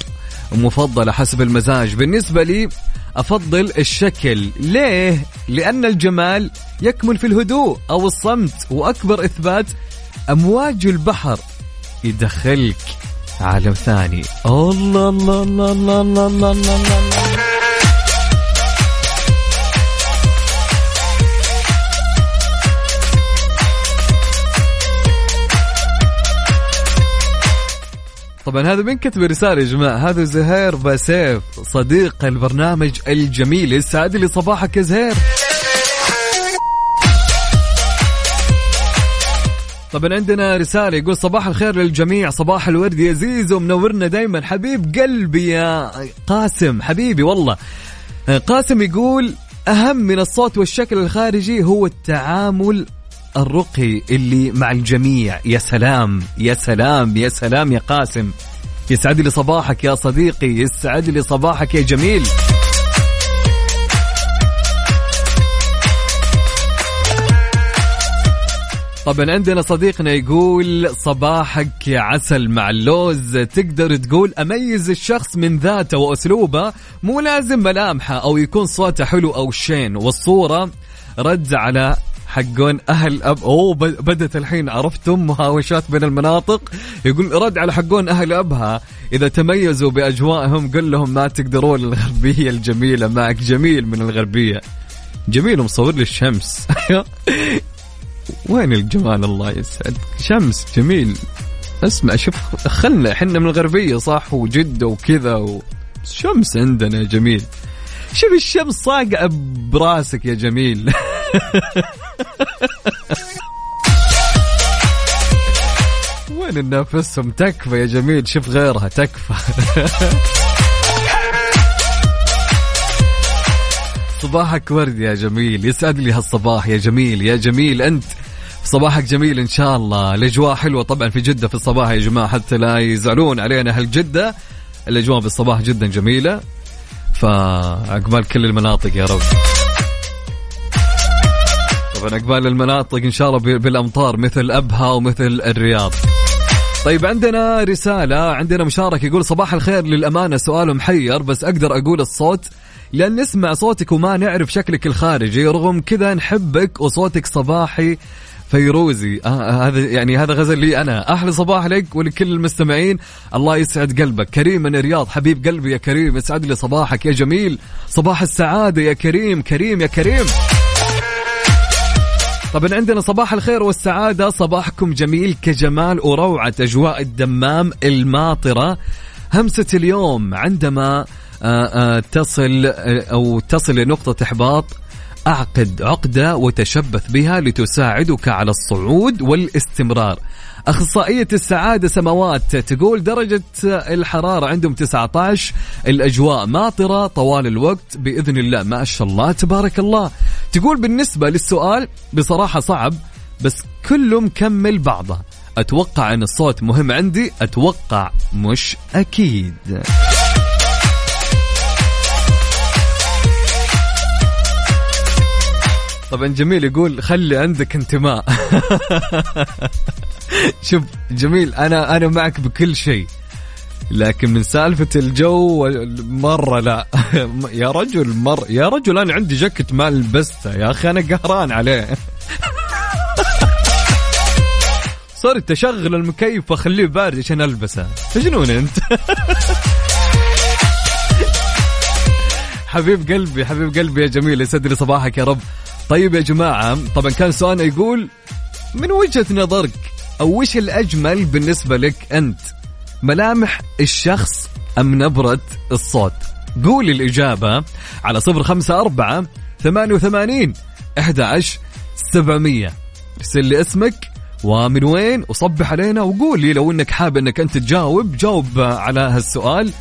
مفضلة حسب المزاج. بالنسبة لي أفضل الشكل. ليه؟ لأن الجمال يكمن في الهدوء أو الصمت وأكبر إثبات أمواج البحر. يدخلك عالم ثاني. الله الله الله الله الله الله, الله, الله. طبعا هذا من كتب الرسالة يا جماعة. هذا زهير باسيف صديق البرنامج الجميل يسعد لي صباحك يا زهير. طبعا عندنا رسالة يقول صباح الخير للجميع صباح الورد يا زيزو منورنا دايما. حبيب قلبي يا قاسم حبيبي والله. قاسم يقول أهم من الصوت والشكل الخارجي هو التعامل الرقي اللي مع الجميع. يا سلام يا سلام يا سلام يا قاسم. يسعد لي صباحك يا صديقي يسعد لي صباحك يا جميل. طبعا عندنا صديقنا يقول صباحك عسل مع اللوز. تقدر تقول أميز الشخص من ذاته وأسلوبه؟ مو لازم ملامحه أو يكون صوته حلو أو شين. والصورة رد على حقون أهل اب أوه بدت الحين. عرفتم مهاوشات بين المناطق؟ يقول رد على حقون أهل أبها. إذا تميزوا بأجوائهم قل لهم ما تقدرون. الغربية الجميلة معك. جميل من الغربية. جميل مصور لي الشمس *laughs* وين الجمال الله يسعد شمس جميل. اسمع شوف خلنا إحنا من الغربية صح؟ وجدة وكذا و... شمس عندنا جميل. شوف الشمس صاقعه براسك يا جميل. *laughs* وين ننافسهم تكفى يا جميل شوف غيرها تكفى. *laughs* صباحك ورد يا جميل يسعد لي هالصباح يا جميل يا جميل أنت. صباحك جميل إن شاء الله. الأجواء حلوة طبعا في جدة في الصباح يا جماعة حتى لا يزعلون علينا أهل جده الأجواء في الصباح جدا جميلة. فعقبال كل المناطق يا رب. طبعا عقبال المناطق إن شاء الله بالأمطار مثل أبها ومثل الرياض. طيب عندنا رسالة عندنا مشاركة يقول صباح الخير للأمانة سؤال محير بس أقدر أقول الصوت لأن نسمع صوتك وما نعرف شكلك الخارجي رغم كذا نحبك وصوتك صباحي فيروزي. آه هذا يعني هذا غزل لي أنا. أحلى صباح لك ولكل المستمعين. الله يسعد قلبك. كريم من الرياض. حبيب قلبي يا كريم يسعد لي صباحك يا جميل. صباح السعادة يا كريم كريم يا كريم. طبعا عندنا صباح الخير والسعادة. صباحكم جميل كجمال وروعة أجواء الدمام الماطرة. همسة اليوم عندما آه، آه، تصل آه، أو تصل لنقطة إحباط. أعقد عقدة وتشبث بها لتساعدك على الصعود والاستمرار. أخصائية السعادة سماوات تقول درجة الحرارة عندهم 19 الأجواء ماطرة طوال الوقت بإذن الله. ما شاء الله تبارك الله. تقول بالنسبة للسؤال بصراحة صعب بس كله مكمل بعضة. أتوقع أن الصوت مهم عندي أتوقع مش أكيد. طبعا جميل يقول خلي عندك انتماء. *laughs* شوف جميل أنا أنا معك بكل شيء لكن من سالفة الجو مرة لا. *laughs* يا رجل مر يا رجل أنا عندي جاكيت ما لبسته يا أخي أنا قهران عليه. *laughs* صرت أشغل المكيف وأخليه بارد عشان ألبسه. مجنون أنت؟ حبيب قلبي حبيب قلبي يا جميل يسعد لي صباحك يا رب. طيب يا جماعة طبعا كان سؤالنا يقول من وجهة نظرك أو وش الأجمل بالنسبة لك أنت؟ ملامح الشخص أم نبرة الصوت؟ قول الإجابة على صفر خمسة أربعة ثمانية وثمانين أحد سبعمية. ارسل لي اسمك ومن وين وصبح علينا وقول لي لو إنك حاب إنك أنت تجاوب جاوب على هالسؤال.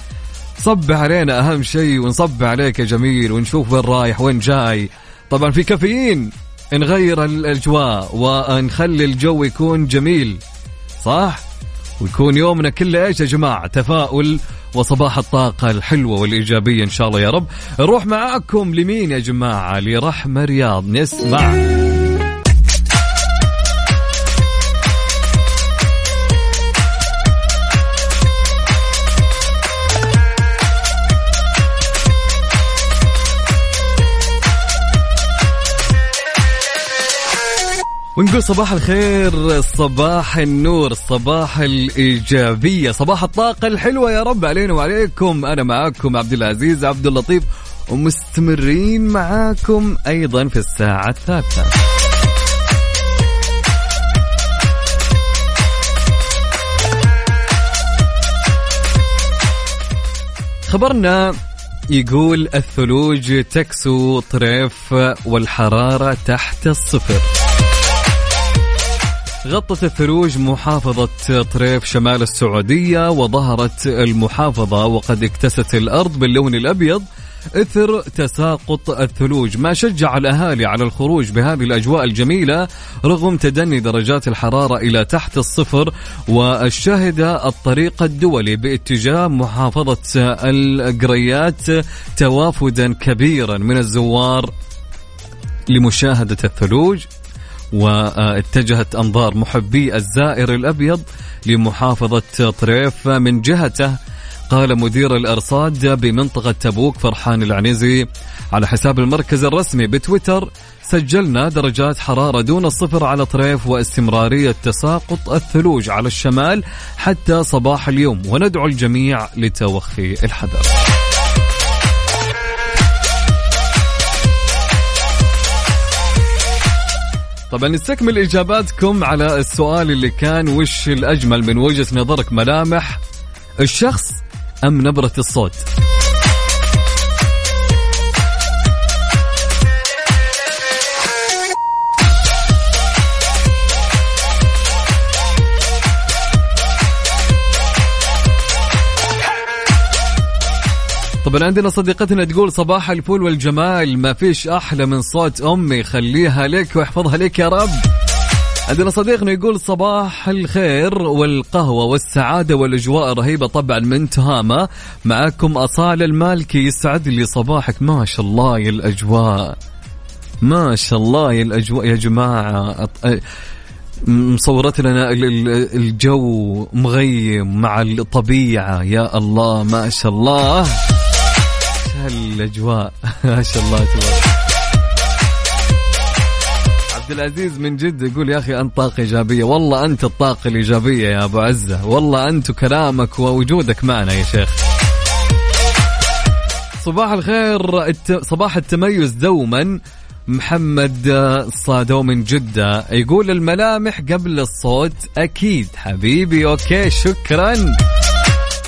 صبح علينا أهم شيء ونصبح عليك يا جميل ونشوف وين رايح وين جاي. طبعا في كافيين. نغير الاجواء ونخلي الجو يكون جميل صح؟ ويكون يومنا كله إيش يا جماعة؟ تفاؤل وصباح الطاقة الحلوة والإيجابية إن شاء الله يا رب. نروح معاكم لمين يا جماعة؟ لرحمة رياض. نسمع. ونقول صباح الخير صباح النور صباح الإيجابية صباح الطاقة الحلوة يا رب علينا وعليكم. أنا معاكم عبد العزيز عبد اللطيف ومستمرين معاكم أيضا في الساعة الثالثة. خبرنا يقول الثلوج تكسو طريف والحرارة تحت الصفر. غطت الثلوج محافظة طريف شمال السعودية وظهرت المحافظة وقد اكتست الأرض باللون الأبيض. إثر تساقط الثلوج. ما شجع الأهالي على الخروج بهذه الأجواء الجميلة رغم تدني درجات الحرارة إلى تحت الصفر. وشهد الطريق الدولي باتجاه محافظة القريات توافدا كبيرا من الزوار لمشاهدة الثلوج. واتجهت أنظار محبي الزائر الأبيض لمحافظة طريف من جهته قال مدير الإرصاد بمنطقة تبوك فرحان العنزي على حساب المركز الرسمي بتويتر سجلنا درجات حرارة دون الصفر على طريف واستمرارية تساقط الثلوج على الشمال حتى صباح اليوم وندعو الجميع لتوخي الحذر. طبعا نستكمل إجاباتكم على السؤال اللي كان وش الأجمل من وجهة نظرك ملامح الشخص أم نبرة الصوت؟ طبعا عندنا صديقتنا تقول صباح الفول والجمال ما فيش أحلى من صوت أمي خليها لك واحفظها لك يا رب. عندنا صديقنا يقول صباح الخير والقهوة والسعادة والأجواء الرهيبة طبعا من تهامة. معكم أصالة المالكي يسعد لي صباحك. ما شاء الله يا الأجواء. ما شاء الله يا الأجواء يا جماعة. مصورت لنا الجو مغيم مع الطبيعة. يا الله ما شاء الله. هالأجواء. *laughs* ما شاء الله تبارك. عبد العزيز من جد يقول يا أخي أنت طاقة إيجابية. والله أنت الطاقة الإيجابية يا أبو عزة. والله أنت كلامك ووجودك معنا يا شيخ. صباح الخير. صباح التميز دوما. محمد صادو من جدة. يقول الملامح قبل الصوت أكيد. حبيبي أوكي شكرا.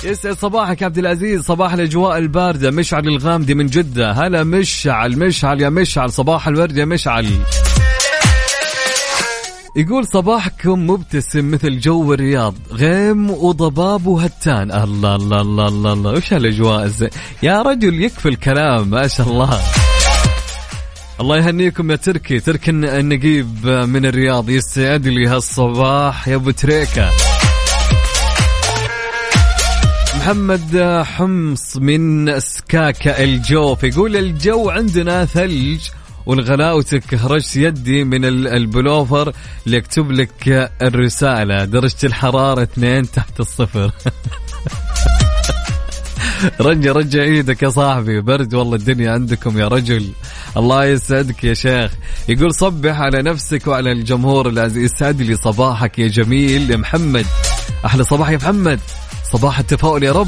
يسعد صباحك عبد العزيز. صباح الأجواء الباردة. مشعل الغامدي من جدة. هلا مشعل مشعل يا مشعل. صباح الورد يا مشعل. يقول صباحكم مبتسم مثل جو الرياض. غيم وضباب وهتان. الله الله الله الله, الله. وش هالأجواء يا رجل يكفي الكلام ما شاء الله. الله يهنيكم يا تركي. تركي النقيب من الرياض يسعد لي هالصباح يا أبو تريكة. محمد حمص من سكاكا الجوف يقول الجو عندنا ثلج والغلاوتك هرجت يدي من ال- البلوفر اللي يكتب لك الرسالة. درجة الحرارة اثنين تحت الصفر. *laughs* رجع رجع إيدك يا صاحبي. برد والله الدنيا عندكم يا رجل. الله يسعدك يا شيخ. يقول صبح على نفسك وعلى الجمهور العزيز. يسعد لي صباحك يا جميل يا محمد. أحلى صباح يا محمد. صباح التفاؤل يا رب.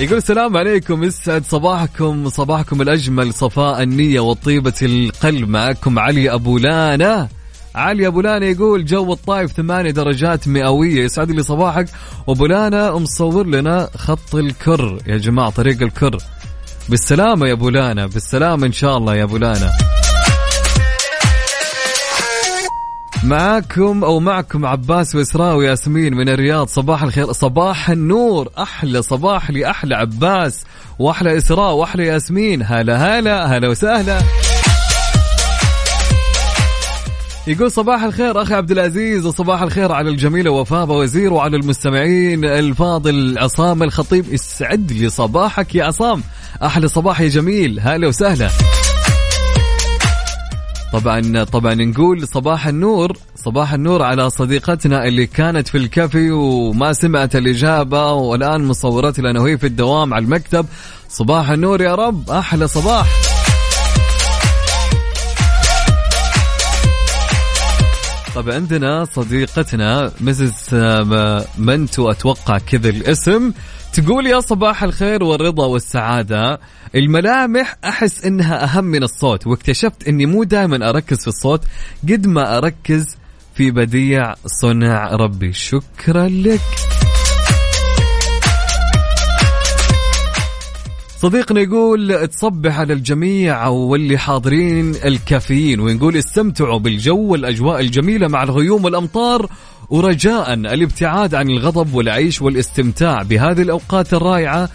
يقول السلام عليكم. يسعد صباحكم صباحكم الأجمل صفاء النية وطيبة القلب معكم علي أبو لانا علي أبو لانا يقول جو الطايف ثمانية درجات مئوية. يسعد لي صباحك. وأبو لانا مصور لنا خط الكر. يا جماعة طريق الكر. بالسلامة يا أبو لانا بالسلامة إن شاء الله يا أبو لانا معاكم أو معكم عباس وإسراء وياسمين من الرياض. صباح الخير. صباح النور. أحلى صباح لأحلى عباس وأحلى إسراء وأحلى ياسمين. هلا هلا هلا وسهلا. يقول صباح الخير أخي عبد العزيز وصباح الخير على الجميله وفاء وزير وعلى المستمعين. الفاضل عصام الخطيب يسعد لي صباحك يا عصام. أحلى صباح يا جميل. هلا وسهلا. طبعا طبعا نقول صباح النور صباح النور على صديقتنا اللي كانت في الكافي وما سمعت الإجابة والآن مصورت لنا وهي في الدوام على المكتب. صباح النور يا رب أحلى صباح. طب عندنا صديقتنا مزز منتو أتوقع كذا الاسم. تقول يا صباح الخير والرضا والسعادة. الملامح أحس إنها أهم من الصوت واكتشفت إني مو دائما أركز في الصوت قد ما أركز في بديع صنع ربي. شكرا لك. صديقنا يقول تصبح على الجميع واللي حاضرين الكافيين ونقول استمتعوا بالجو والأجواء الجميلة مع الغيوم والأمطار ورجاء الابتعاد عن الغضب والعيش والاستمتاع بهذه الأوقات الرائعة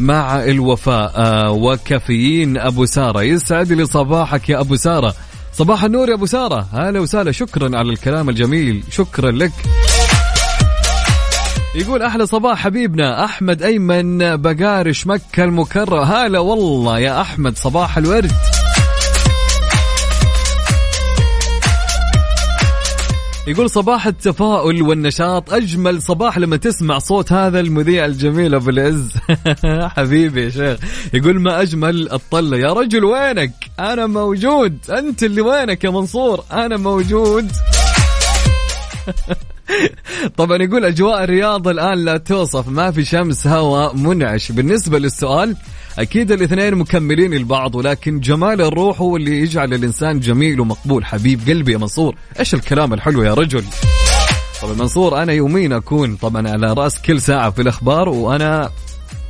مع الوفاء. آه، وكافيين أبو سارة. يسعد لي صباحك يا أبو سارة. صباح النور يا أبو سارة. هلا وسهلا. شكرا على الكلام الجميل. شكرا لك. يقول أحلى صباح حبيبنا أحمد أيمن بقارش مكة المكرمة. هلا والله يا أحمد صباح الورد. يقول صباح التفاؤل والنشاط أجمل صباح لما تسمع صوت هذا المذيع الجميل أبو العز. *laughs* حبيبي يا شيخ. يقول ما أجمل الطلة. يا رجل وينك؟ أنا موجود. أنت اللي وينك يا منصور؟ أنا موجود. *laughs* *laughs* طبعا يقول أجواء الرياض الآن لا توصف ما في شمس هواء منعش. بالنسبة للسؤال أكيد الاثنين مكملين البعض ولكن جمال الروح هو اللي يجعل الإنسان جميل ومقبول. حبيب قلبي يا منصور إيش الكلام الحلو يا رجل؟ طبعا منصور أنا يوميا أكون طبعا على رأس كل ساعة في الأخبار وأنا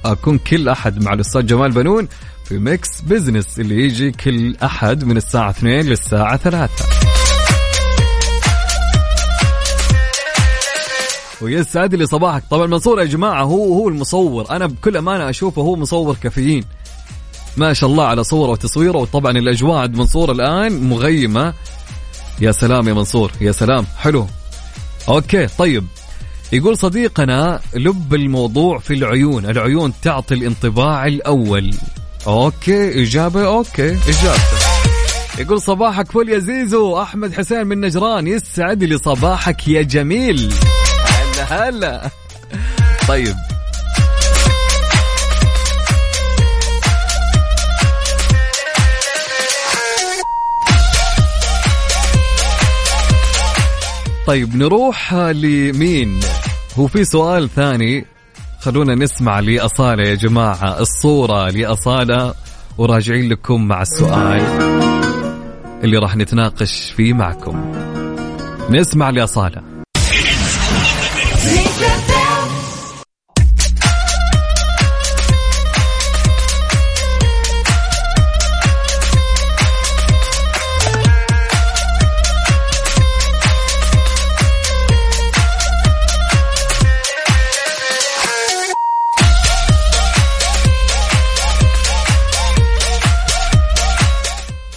أكون كل أحد مع الأستاذ جمال بنون في Mix Business اللي يجي كل أحد من الساعة 2 للساعة 3 ويسعد لي صباحك. طبعا منصور يا جماعة هو هو المصور. أنا بكل أمانة أشوفه هو مصور كافيين. ما شاء الله على صوره وتصويره. وطبعا الأجواء عند منصور الآن مغيمة. يا سلام يا منصور يا سلام. حلو. okay طيب. يقول صديقنا لب الموضوع في العيون. العيون تعطي الانطباع الأول. okay إجابة okay اجابته يقول صباحك فل يا زيزو. أحمد حسين من نجران يسعد لي صباحك يا جميل. هلا. طيب. طيب نروح لمين؟ هو في سؤال ثاني. خلونا نسمع لأصالة يا جماعة. الصورة لأصالة وراجعين لكم مع السؤال اللي راح نتناقش فيه معكم. نسمع لأصالة.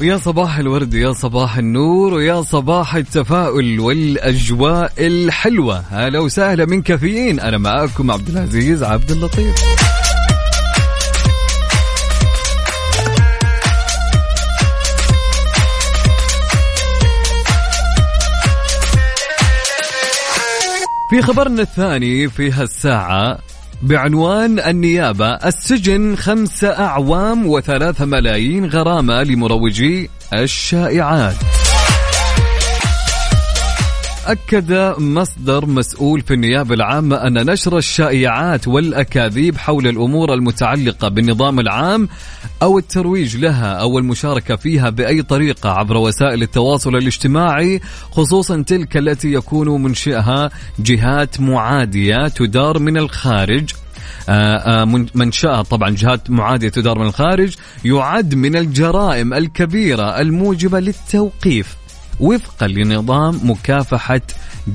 ويا صباح الورد ويا صباح النور ويا صباح التفاؤل والأجواء الحلوة. هلا وسهلا من كافيين أنا معاكم عبد العزيز عبد اللطيف. في خبرنا الثاني في هالساعة بعنوان النيابة السجن خمسة أعوام وثلاثة ملايين غرامة لمروجي الشائعات. أكد مصدر مسؤول في النيابة العامة أن نشر الشائعات والأكاذيب حول الأمور المتعلقة بالنظام العام أو الترويج لها أو المشاركة فيها بأي طريقة عبر وسائل التواصل الاجتماعي خصوصا تلك التي يكون منشئها جهات معادية تدار من الخارج. آه، آه، من- منشأها طبعا جهات معادية تدار من الخارج يعد من الجرائم الكبيرة الموجبة للتوقيف. وفقا لنظام مكافحة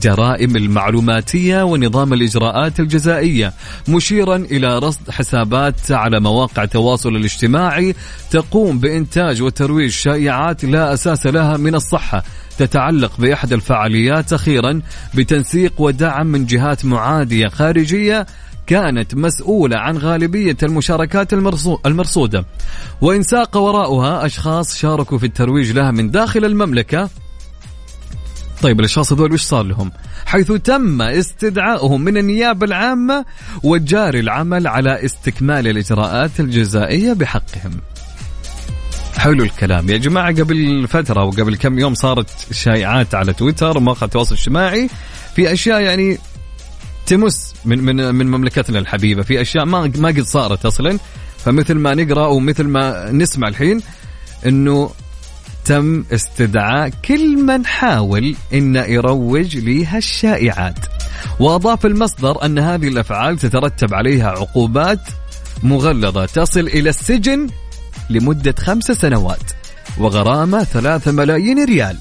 جرائم المعلوماتية ونظام الإجراءات الجزائية مشيرا إلى رصد حسابات على مواقع التواصل الاجتماعي تقوم بإنتاج وترويج شائعات لا أساس لها من الصحة تتعلق بإحدى الفعاليات أخيرا بتنسيق ودعم من جهات معادية خارجية كانت مسؤولة عن غالبية المشاركات المرصو- المرصودة. وإن ساق وراءها أشخاص شاركوا في الترويج لها من داخل المملكة طيب الأشخاص هذول وش صار لهم؟ حيث تم استدعائهم من النيابة العامة وجاري العمل على استكمال الإجراءات الجزائية بحقهم. حلو الكلام يا جماعة قبل فترة وقبل كم يوم صارت شائعات على تويتر ومواقع التواصل الاجتماعي في أشياء يعني تمس من من من مملكتنا الحبيبة في أشياء ما ما قد صارت أصلا فمثل ما نقرأ ومثل ما نسمع الحين إنه تم استدعاء كل من حاول إن يروج لهالشائعات وأضاف المصدر أن هذه الأفعال تترتب عليها عقوبات مغلظة تصل إلى السجن لمدة خمس سنوات وغرامة ثلاثة ملايين ريال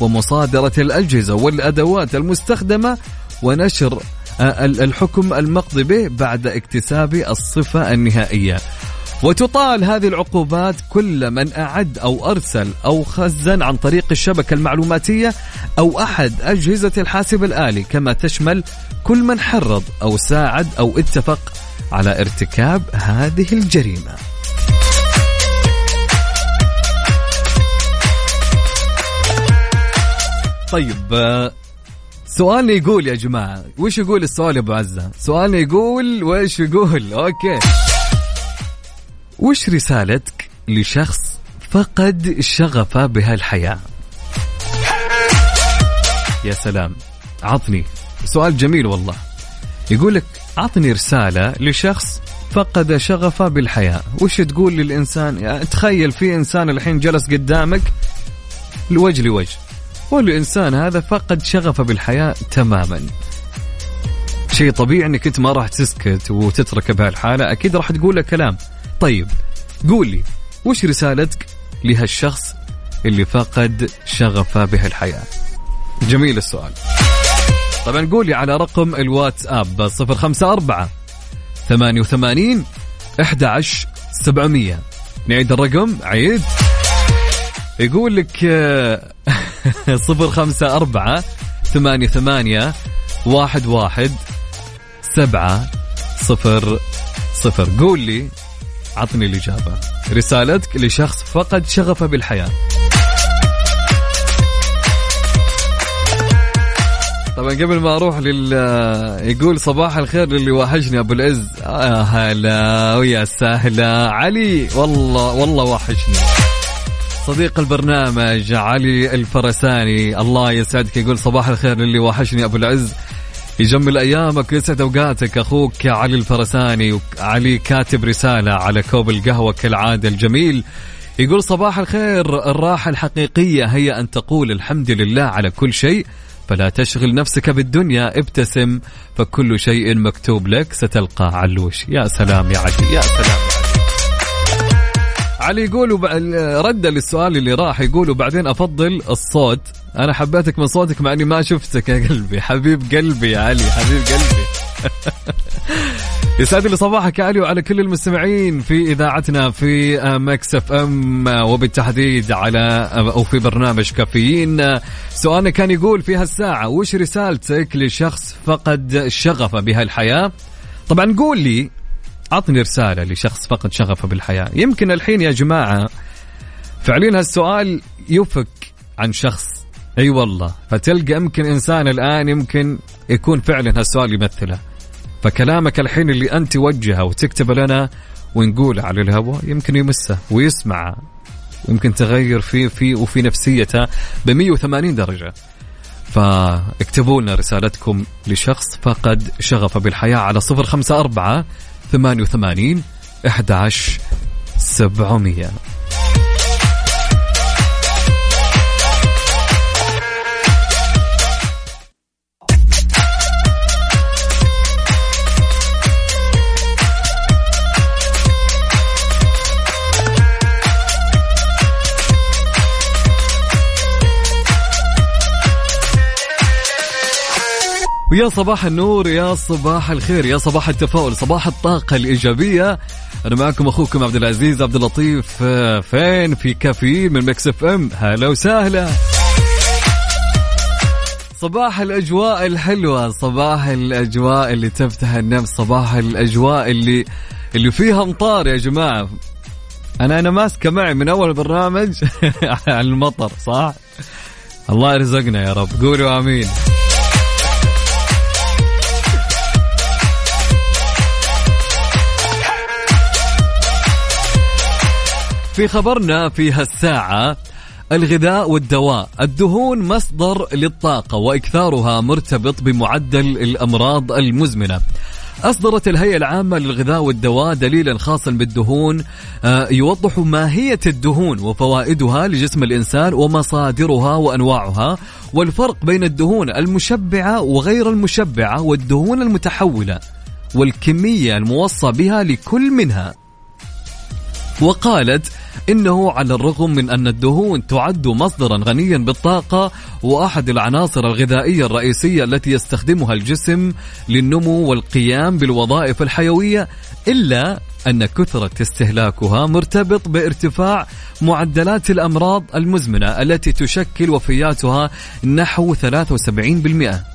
ومصادرة الأجهزة والأدوات المستخدمة ونشر آه، ال- الحكم المقضي به بعد اكتساب الصفة النهائية. وتطال هذه العقوبات كل من أعد أو أرسل أو خزن عن طريق الشبكة المعلوماتية أو أحد أجهزة الحاسب الآلي كما تشمل كل من حرض أو ساعد أو اتفق على ارتكاب هذه الجريمة. طيب سؤالنا يقول يا جماعة وش يقول السؤال يا أبو عزة؟ سؤالنا يقول وش يقول؟ أوكي. وش رسالتك لشخص فقد شغفه بهالحياة؟ يا سلام عطني. سؤال جميل والله. يقول لك عطني رسالة لشخص فقد شغفه بالحياة. وش تقول للإنسان؟ يعني تخيل في إنسان الحين جلس قدامك لوجه لوجه والإنسان هذا فقد شغفه بالحياة تماما. شيء طبيعي إنك أنت ما راح تسكت وتتركه بهالحالة. أكيد راح تقول له كلام. طيب قول لي وش رسالتك لهالشخص اللي فقد شغفه بهالحياة؟ جميل السؤال. طبعا قولي على رقم الواتساب 054 88 11 700 نعيد الرقم عيد. يقول لك آه، *laughs* صفر خمسة أربعة ثمانية ثمانية واحد واحد سبعة صفر صفر. قول لي عطني الإجابة. رسالتك لشخص فقد شغفه بالحياة. طبعا قبل ما أروح لل يقول صباح الخير للي وحشني أبو العز. آه هلا ويا سهلا. علي والله والله وحشني. صديق البرنامج علي الفرساني. الله يسعدك. يقول صباح الخير للي وحشني أبو العز. يجمل أيامك ويسعد أوقاتك. أخوك علي الفرساني علي كاتب رسالة على كوب القهوة كالعادة الجميل. يقول صباح الخير. الراحة الحقيقية هي أن تقول الحمد لله على كل شيء فلا تشغل نفسك بالدنيا ابتسم فكل شيء مكتوب لك ستلقى علوش يا سلام يا علي يا سلام يا علي علي يقول. رد للسؤال اللي راح يقول وبعدين أفضل الصوت أنا حبيتك من صوتك مع إني ما شفتك يا قلبي. حبيب قلبي يا علي حبيب قلبي. *laughs* يسعد لي صباحك يا علي وعلى كل المستمعين في إذاعتنا في Mix FM وبالتحديد على أو في برنامج كافيين. سؤالنا كان يقول في هالساعة وش رسالتك لشخص فقد شغفه بهالحياة؟ طبعا قول لي عطني رسالة لشخص فقد شغفه بالحياة. يمكن الحين يا جماعة فعليا هالسؤال يفك عن شخص أي والله. فتلقى يمكن إنسان الآن يمكن يكون فعلا هالسؤال يمثله. فكلامك الحين اللي أنت توجهه وتكتبه لنا ونقوله على الهواء يمكن يمسه ويسمعه ويمكن تغير فيه في وفي نفسيته ب 180 درجة. فاكتبوا لنا رسالتكم لشخص فقد شغفه بالحياة على 054 88 11 700 ويا صباح النور يا صباح الخير يا صباح التفاؤل صباح الطاقة الإيجابية. أنا معكم أخوكم عبد العزيز عبد اللطيف آه، فين؟ في كافيين من Mix FM. هلا وسهلا. صباح الأجواء الحلوة صباح الأجواء اللي تفتح النفس صباح الأجواء اللي اللي فيها أمطار يا جماعة. أنا أنا ماسكة معي من أول برنامج *laughs* على المطر صح؟ الله يرزقنا يا رب. قولوا آمين. في خبرنا في هالساعة الغذاء والدواء الدهون مصدر للطاقة وإكثارها مرتبط بمعدل الأمراض المزمنة. أصدرت الهيئة العامة للغذاء والدواء دليلا خاصا بالدهون آه، يوضح ماهية الدهون وفوائدها لجسم الإنسان ومصادرها وأنواعها والفرق بين الدهون المشبعة وغير المشبعة والدهون المتحولة والكمية الموصى بها لكل منها. وقالت إنه على الرغم من أن الدهون تعد مصدرا غنيا بالطاقة وأحد العناصر الغذائية الرئيسية التي يستخدمها الجسم للنمو والقيام بالوظائف الحيوية إلا أن كثرة استهلاكها مرتبط بارتفاع معدلات الأمراض المزمنة التي تشكل وفياتها نحو 73%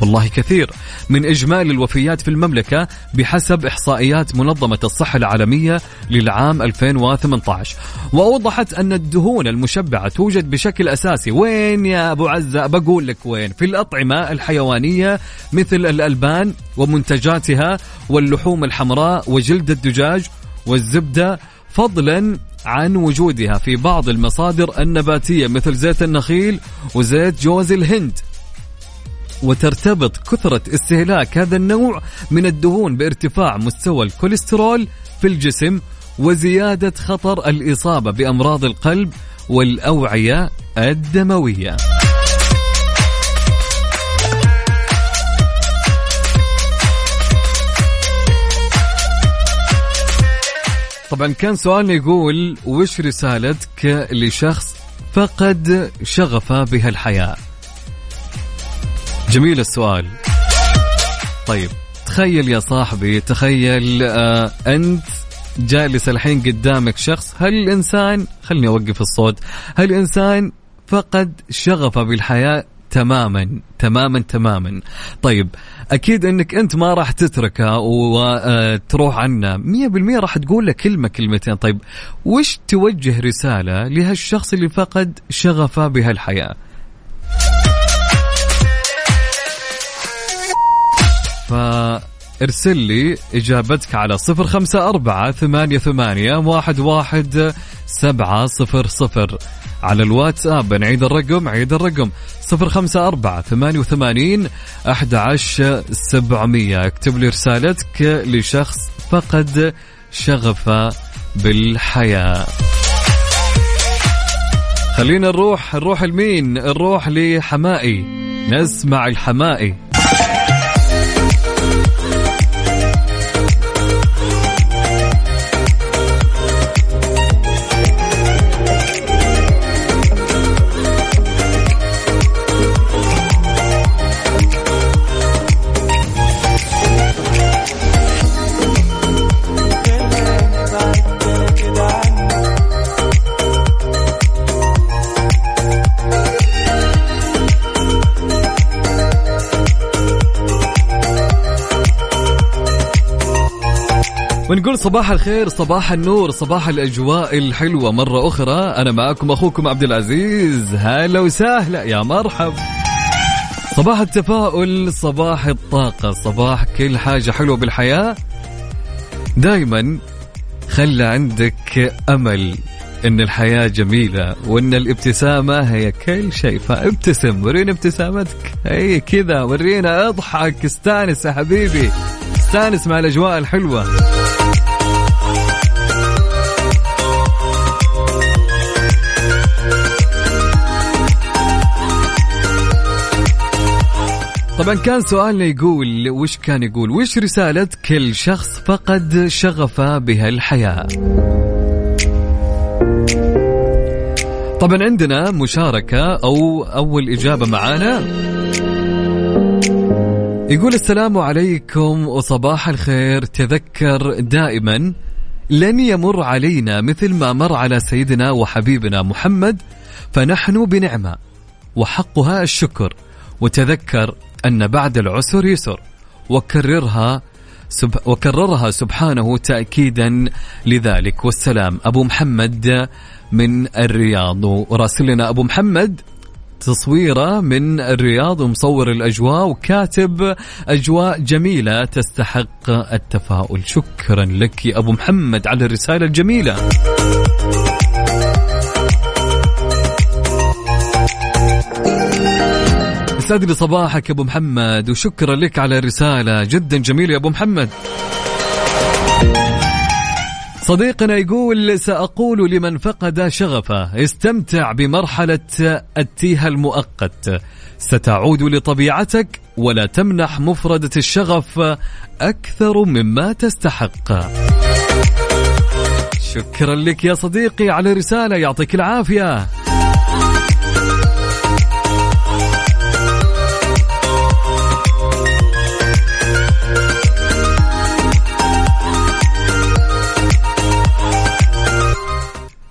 والله كثير من إجمالي الوفيات في المملكة بحسب إحصائيات منظمة الصحة العالمية للعام 2018 وأوضحت أن الدهون المشبعة توجد بشكل أساسي. وين يا أبو عزة؟ بقول لك وين. في الأطعمة الحيوانية مثل الألبان ومنتجاتها واللحوم الحمراء وجلد الدجاج والزبدة فضلا عن وجودها في بعض المصادر النباتية مثل زيت النخيل وزيت جوز الهند. وترتبط كثرة استهلاك هذا النوع من الدهون بارتفاع مستوى الكوليسترول في الجسم وزيادة خطر الإصابة بأمراض القلب والأوعية الدموية. طبعا كان سؤالنا يقول وش رسالتك لشخص فقد شغفه بهالحياة جميل السؤال. طيب تخيل يا صاحبي تخيل آه أنت جالس الحين قدامك شخص هل الإنسان خلني أوقف الصوت هل الإنسان فقد شغفه بالحياة تماما تماما تماما؟ طيب أكيد إنك أنت ما راح تتركه وتروح عنه. مية بالمية راح تقول له كلمة كلمتين. طيب وش توجه رسالة لهالشخص اللي فقد شغفه بهالحياة؟ فارسل لي إجابتك على صفر خمسة أربعة ثمانية ثمانية واحد واحد سبعة صفر صفر. على الواتساب نعيد الرقم عيد الرقم. صفر خمسة أربعة ثمانية وثمانين أحد عشر سبعمية. اكتب لي رسالتك لشخص فقد شغفه بالحياة. خلينا نروح نروح لمين؟ نروح لحمائي. نسمع الحمائي. ونقول صباح الخير صباح النور صباح الأجواء الحلوة مرة أخرى. أنا معكم أخوكم عبد العزيز. هلا وسهلا يا مرحب. صباح التفاؤل صباح الطاقة صباح كل حاجة حلوة بالحياة. دايما خلى عندك أمل إن الحياة جميلة وإن الابتسامة هي كل شيء. فابتسم ورينا ابتسامتك. هي كذا ورينا اضحك. استانس يا حبيبي استانس مع الأجواء الحلوة. طبعا كان سؤالنا يقول وش كان يقول؟ وش رسالة كل شخص فقد شغفه بهالحياة؟ طبعا عندنا مشاركة أو أول إجابة معانا. يقول السلام عليكم وصباح الخير. تذكر دائما لن يمر علينا مثل ما مر على سيدنا وحبيبنا محمد فنحن بنعمة وحقها الشكر. وتذكر أن بعد العسر يسر. وكررها سب وكررها سبحانه تأكيدا لذلك. والسلام أبو محمد من الرياض. وراسل لنا أبو محمد تصويره من الرياض ومصور الأجواء وكاتب أجواء جميلة تستحق التفاؤل. شكرا لك يا أبو محمد على الرسالة الجميلة. يسعد لي صباحك يا أبو محمد وشكرا لك على الرسالة. جدا جميله يا أبو محمد. صديقنا يقول سأقول لمن فقد شغفه استمتع بمرحلة التيه المؤقت. ستعود لطبيعتك ولا تمنح مفردة الشغف أكثر مما تستحق. شكرا لك يا صديقي على رسالة يعطيك العافية.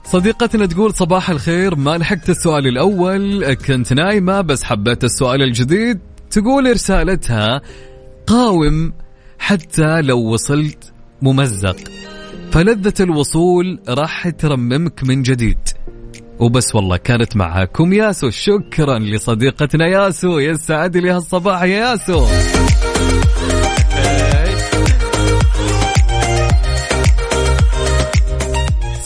صديقتنا تقول صباح الخير ما لحقت السؤال الأول كنت نايمة بس حبيت السؤال الجديد. تقول رسالتها قاوم حتى لو وصلت ممزق. فلذة الوصول راح ترممك من جديد. وبس والله كانت معاكم ياسو. شكرا لصديقتنا ياسو. يسعد لي هالصباح يا ياسو.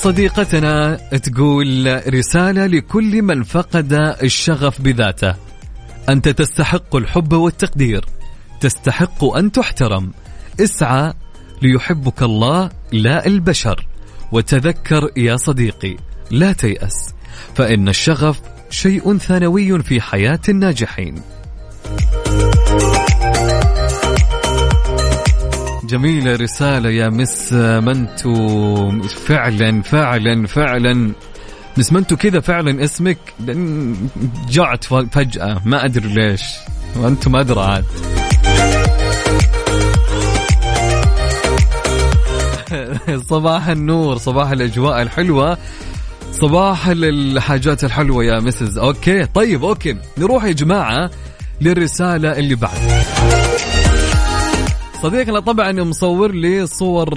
صديقتنا تقول رسالة لكل من فقد الشغف بذاته. أنت تستحق الحب والتقدير. تستحق أن تحترم. اسعى ليحبك الله لا البشر. وتذكر يا صديقي لا تيأس. فإن الشغف شيء ثانوي في حياة الناجحين. جميلة رسالة يا مس منتو. فعلا فعلا فعلا. مس منتو كذا فعلا اسمك جعت فجأة. ما أدري ليش. وأنتم أدرى عاد. *laughs* صباح النور صباح الأجواء الحلوة. صباح الحاجات الحلوة يا مسز أوكي طيب أوكي. نروح يا جماعة للرسالة اللي بعد. صديقنا طبعا مصور لي صور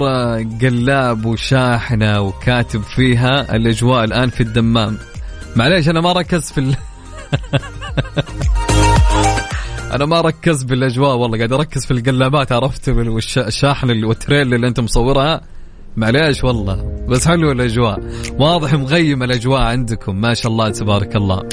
قلاب وشاحنة وكاتب فيها الأجواء الآن في الدمام. معليش أنا ما ركز في ال... *laughs* أنا ما ركز بالأجواء والله قاعد أركز في القلابات عرفت؟ والشاحن والتريل اللي أنت مصورها. معليش والله. بس حلو الأجواء. واضح مغيم الأجواء عندكم. ما شاء الله تبارك الله.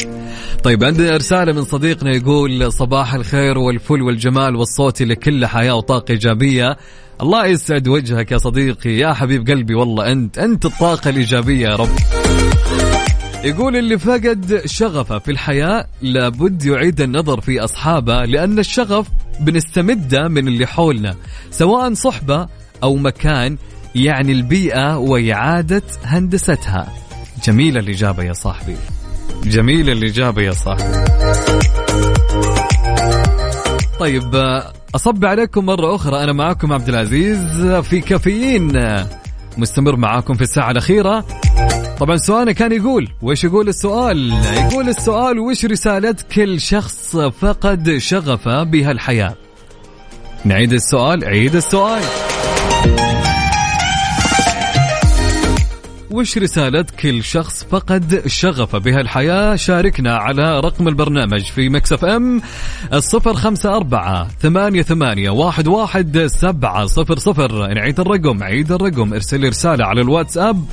طيب عندنا رسالة من صديقنا يقول صباح الخير والفل والجمال والصوت لكل حياة وطاقة إيجابية. الله يسعد وجهك يا صديقي. يا حبيب قلبي والله أنت أنت الطاقة الإيجابية يا رب. يقول اللي فقد شغفه في الحياة لابد يعيد النظر في أصحابه لأن الشغف بنستمده من اللي حولنا سواء صحبة أو مكان يعني البيئة وإعادة هندستها. جميلة الإجابة يا صاحبي. جميلة الإجابة يا صاحبي. طيب أصب عليكم مرة أخرى. أنا معاكم عبد العزيز في كافيين. مستمر معاكم في الساعة الأخيرة. طبعا سؤالنا كان يقول وش يقول السؤال؟ يقول السؤال وش رسالة كل شخص فقد شغفه بهالحياة؟ نعيد السؤال عيد السؤال. وش رسالتك لشخص فقد شغفه بهالحياة شاركنا على رقم البرنامج في مكسف ام الصفر خمسة أربعة ثمانية, ثمانية واحد, واحد سبعة صفر صفر. نعيد الرقم عيد الرقم ارسل رسالة على الواتساب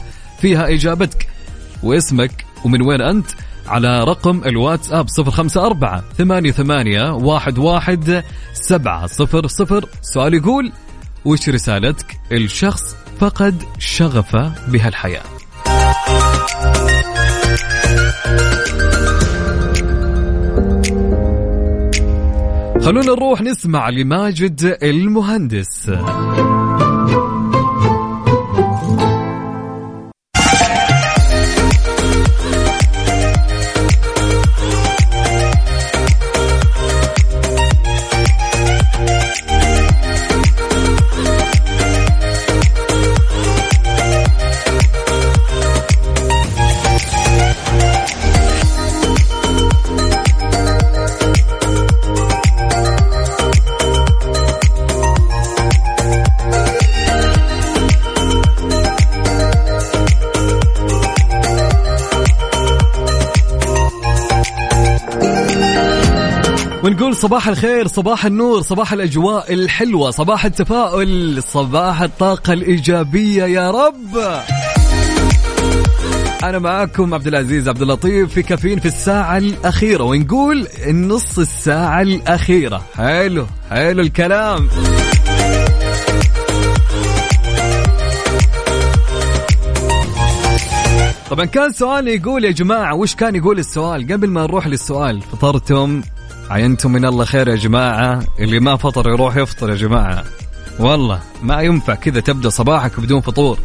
فيها إجابتك واسمك ومن وين أنت على رقم الواتساب صفر خمسة أربعة ثمانية, ثمانية واحد, واحد سبعة صفر صفر. سؤال يقول وش رسالتك الشخص فقد شغفه بهالحياة. خلونا نروح نسمع لماجد المهندس. ونقول صباح الخير صباح النور صباح الأجواء الحلوة صباح التفاؤل صباح الطاقة الإيجابية يا رب. أنا معاكم عبد العزيز عبد اللطيف في كافيين في الساعة الأخيرة ونقول النص الساعة الأخيرة. حلو حلو الكلام. طبعا كان سؤال يقول يا جماعة وش كان يقول السؤال؟ قبل ما نروح للسؤال فطرتم عينتم من الله خير يا جماعة. اللي ما فطر يروح يفطر يا جماعة. والله ما ينفع كذا تبدأ صباحك بدون فطور.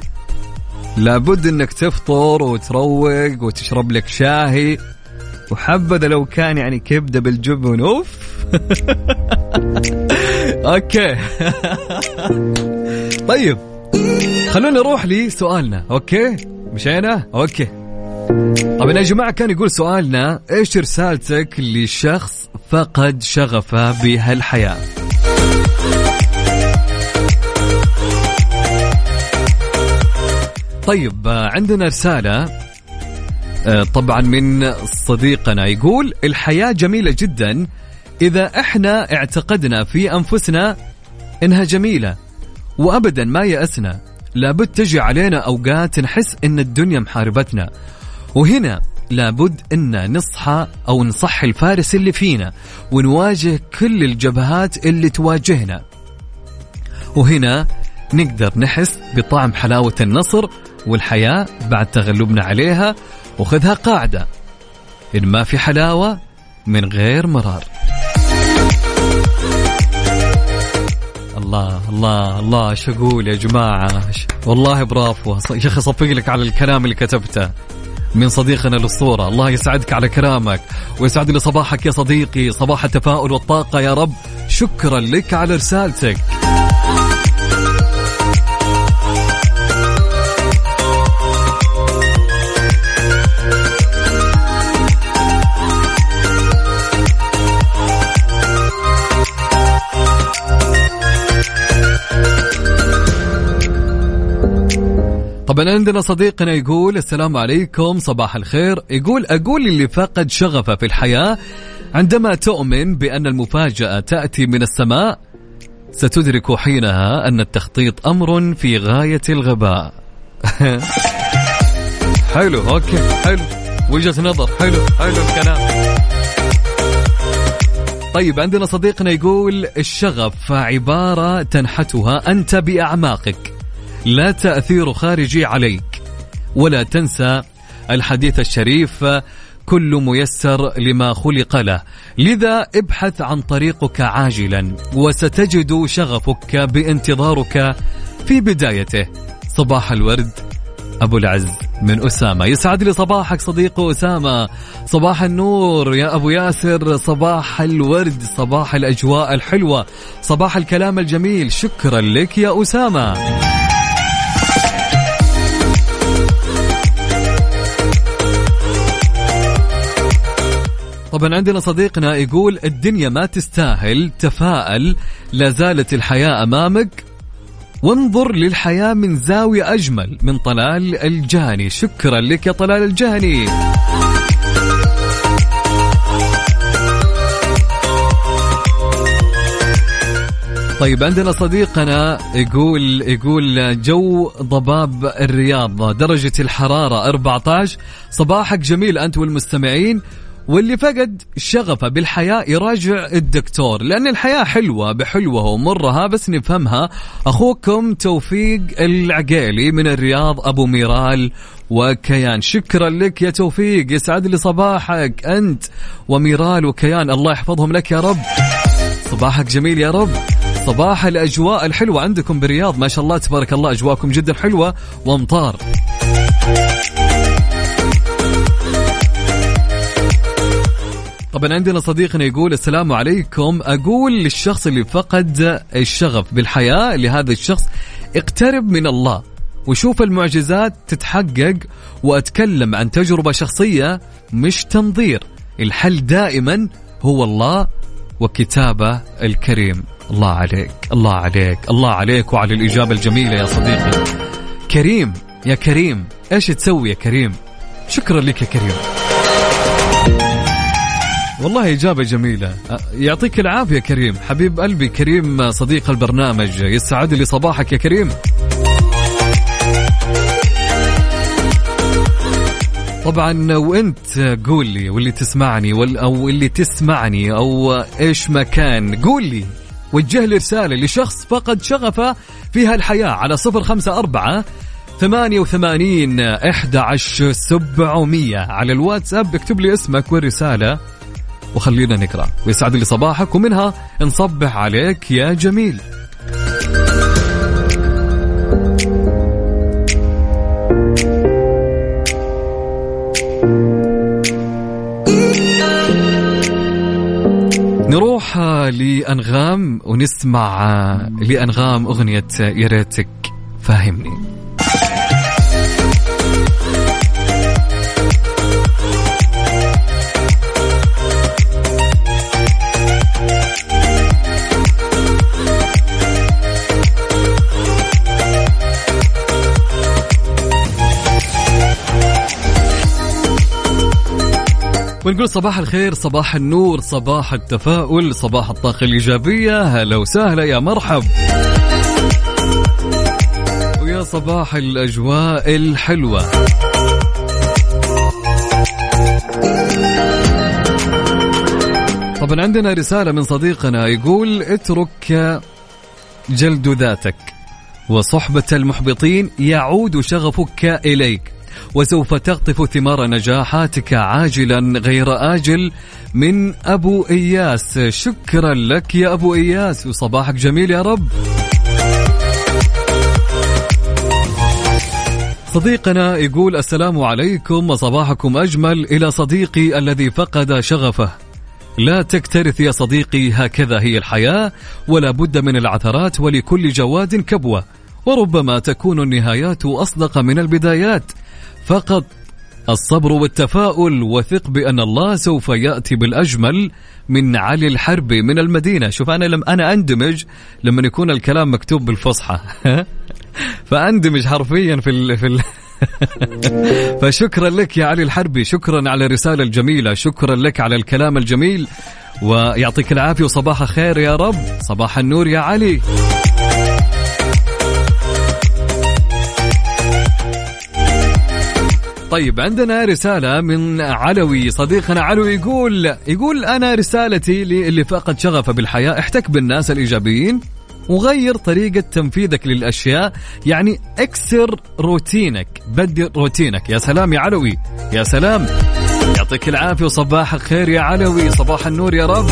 لابد إنك تفطر وتروق وتشرب لك شاهي. وحبذا لو كان يعني كبدة بالجبن. أوف. *laughs* okay. *laughs* طيب. خلونا نروح لسؤالنا. okay. مشينا؟ okay. طبعا يا جماعة كان يقول سؤالنا إيش رسالتك لشخص فقد شغفه بهالحياة؟ طيب عندنا رسالة آه، طبعا من صديقنا يقول الحياة جميلة جدا إذا إحنا اعتقدنا في أنفسنا إنها جميلة وأبدا ما يأسنا. لابد تجي علينا أوقات نحس إن الدنيا محاربتنا. وهنا لابد إن نصحى أو نصحي الفارس اللي فينا ونواجه كل الجبهات اللي تواجهنا. وهنا نقدر نحس بطعم حلاوة النصر والحياة بعد تغلبنا عليها وخذها قاعدة. إن ما في حلاوة من غير مرار. الله الله الله إيش أقول يا جماعة؟ والله برافو. يا أخي صفق لك على الكلام اللي كتبته. من صديقنا للصورة الله يسعدك على كلامك ويسعد لي صباحك يا صديقي صباح التفاؤل والطاقة يا رب. شكرا لك على رسالتك. طبعا عندنا صديقنا يقول السلام عليكم صباح الخير. يقول أقول اللي فقد شغفه في الحياة عندما تؤمن بأن المفاجأة تأتي من السماء ستدرك حينها أن التخطيط أمر في غاية الغباء. *laughs* حلو أوكي حلو. وجهة نظر حلو حلو الكلام. طيب عندنا صديقنا يقول الشغف عبارة تنحتها أنت بأعماقك. لا تأثير خارجي عليك. ولا تنسى الحديث الشريف كل ميسر لما خلق له. لذا ابحث عن طريقك عاجلا وستجد شغفك بانتظارك في بدايته. صباح الورد أبو العز من أسامة. يسعد لي صباحك صديق أسامة. صباح النور يا أبو ياسر. صباح الورد صباح الأجواء الحلوة. صباح الكلام الجميل. شكرا لك يا أسامة. طبعا عندنا صديقنا يقول الدنيا ما تستاهل تفائل لا زالت الحياة أمامك. وانظر للحياة من زاوية أجمل من طلال الجهني. شكرا لك يا طلال الجهني. طيب عندنا صديقنا يقول يقول جو ضباب الرياض درجة الحرارة 14 صباحك جميل أنت والمستمعين. واللي فقد شغفه بالحياة يراجع الدكتور لأن الحياة حلوة بحلوها ومرها بس نفهمها. أخوكم توفيق العقيلي من الرياض أبو ميرال وكيان. شكرا لك يا توفيق يسعد لي صباحك أنت وميرال وكيان. الله يحفظهم لك يا رب. صباحك جميل يا رب. صباح الأجواء الحلوة عندكم بالرياض ما شاء الله تبارك الله أجواءكم جدا حلوة وأمطار. طبعا عندنا صديقنا يقول السلام عليكم. أقول للشخص اللي فقد الشغف بالحياة لهذا الشخص اقترب من الله وشوف المعجزات تتحقق وأتكلم عن تجربة شخصية مش تنظير. الحل دائما هو الله وكتابه الكريم. الله عليك الله عليك الله عليك وعلى الإجابة الجميلة يا صديقي. كريم يا كريم إيش تسوي يا كريم؟ شكرا لك يا كريم. والله إجابة جميلة. يعطيك العافية كريم. حبيب قلبي كريم صديق البرنامج. يسعد لي صباحك يا كريم. طبعا وإنت قول لي واللي تسمعني وال أو اللي تسمعني أو إيش ما كان قول لي وجه لي رسالة لشخص فقد شغفه في هالحياة على صفر خمسة أربعة ثمانية وثمانين إحدى عشر سبعمية. على الواتساب اكتب لي اسمك والرسالة. وخلينا نقرأ. ويسعد لي صباحك ومنها نصبح عليك يا جميل. نروح لأنغام ونسمع لأنغام أغنية يا ريتك فاهمني ونقول صباح الخير صباح النور صباح التفاؤل صباح الطاقة الإيجابية. هلا وسهلا يا مرحب. ويا صباح الأجواء الحلوة. طبعا عندنا رسالة من صديقنا يقول اترك جلد ذاتك وصحبة المحبطين يعود شغفك إليك. وسوف تقطف ثمار نجاحاتك عاجلا غير آجل من أبو إياس. شكرا لك يا أبو إياس وصباحك جميل يا رب. صديقنا يقول السلام عليكم وصباحكم أجمل. إلى صديقي الذي فقد شغفه. لا تكترث يا صديقي هكذا هي الحياة ولا بد من العثرات ولكل جواد كبوة. وربما تكون النهايات أصدق من البدايات. فقط الصبر والتفاؤل وثق بأن الله سوف يأتي بالأجمل من علي الحربي من المدينة. شوف أنا لم أنا أندمج لما يكون الكلام مكتوب بالفصحى. *laughs* فأندمج حرفيا في ال في ال *laughs* فشكرا لك يا علي الحربي شكرا على الرسالة الجميلة. شكرا لك على الكلام الجميل. ويعطيك العافية وصباح خير يا رب. صباح النور يا علي. طيب عندنا رسالة من علوي صديقنا علوي يقول يقول أنا رسالتي للي فقد شغفه بالحياة احتك بالناس الإيجابيين وغير طريقة تنفيذك للأشياء يعني اكسر روتينك بدل روتينك. يا سلام يا علوي يا سلام. يعطيك العافية وصباحك خير يا علوي صباح النور يا رب.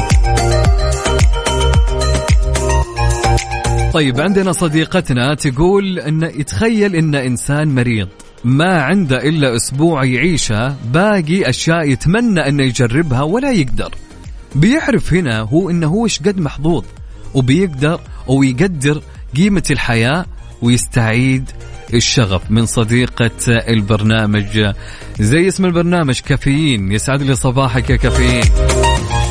طيب عندنا صديقتنا تقول إن يتخيل إن إنسان مريض. ما عنده إلا أسبوع يعيشه باقي أشياء يتمنى انه يجربها ولا يقدر. بيعرف هنا هو إنه هو إيش قد محظوظ وبيقدر ويقدر قيمة الحياة ويستعيد الشغف. من صديقة البرنامج زي اسم البرنامج كافيين. يسعد لي صباحك يا كافيين.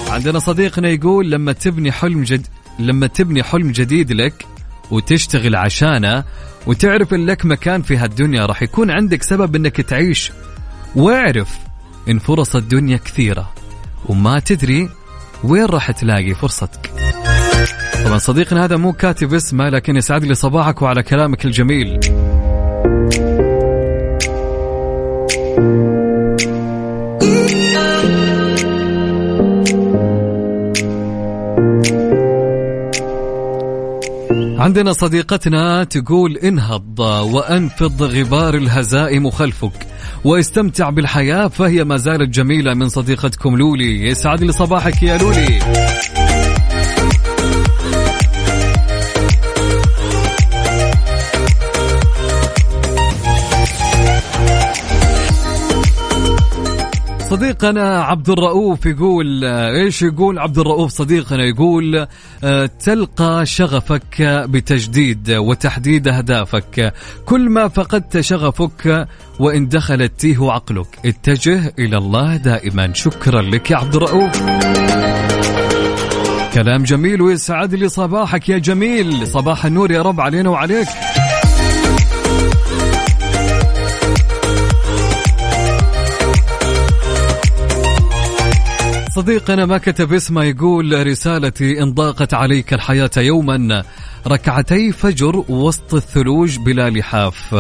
عندنا صديقنا يقول لما تبني حلم جد لما تبني حلم جديد لك وتشتغل عشانه وتعرف إن لك مكان في هالدنيا راح يكون عندك سبب إنك تعيش. واعرف إن فرص الدنيا كثيرة وما تدري وين راح تلاقي فرصتك. طبعا صديقنا هذا مو كاتب اسمه لكن يسعد لي صباحك وعلى كلامك الجميل. عندنا صديقتنا تقول انهض وانفض غبار الهزائم خلفك واستمتع بالحياة فهي ما زالت جميلة من صديقتكم لولي. يسعد لي صباحك يا لولي. صديقنا عبد الرؤوف يقول إيش يقول؟ عبد الرؤوف صديقنا يقول آه، تلقى شغفك بتجديد وتحديد أهدافك. كل ما فقدت شغفك وإن دخلت تيه عقلك. اتجه إلى الله دائما. شكرا لك يا عبد الرؤوف كلام جميل ويسعد لي صباحك يا جميل. صباح النور يا رب علينا وعليك. صديقنا ما كتب اسمه يقول رسالتي إن ضاقت عليك الحياة يوما. ركعتي فجر وسط الثلوج بلا لحاف.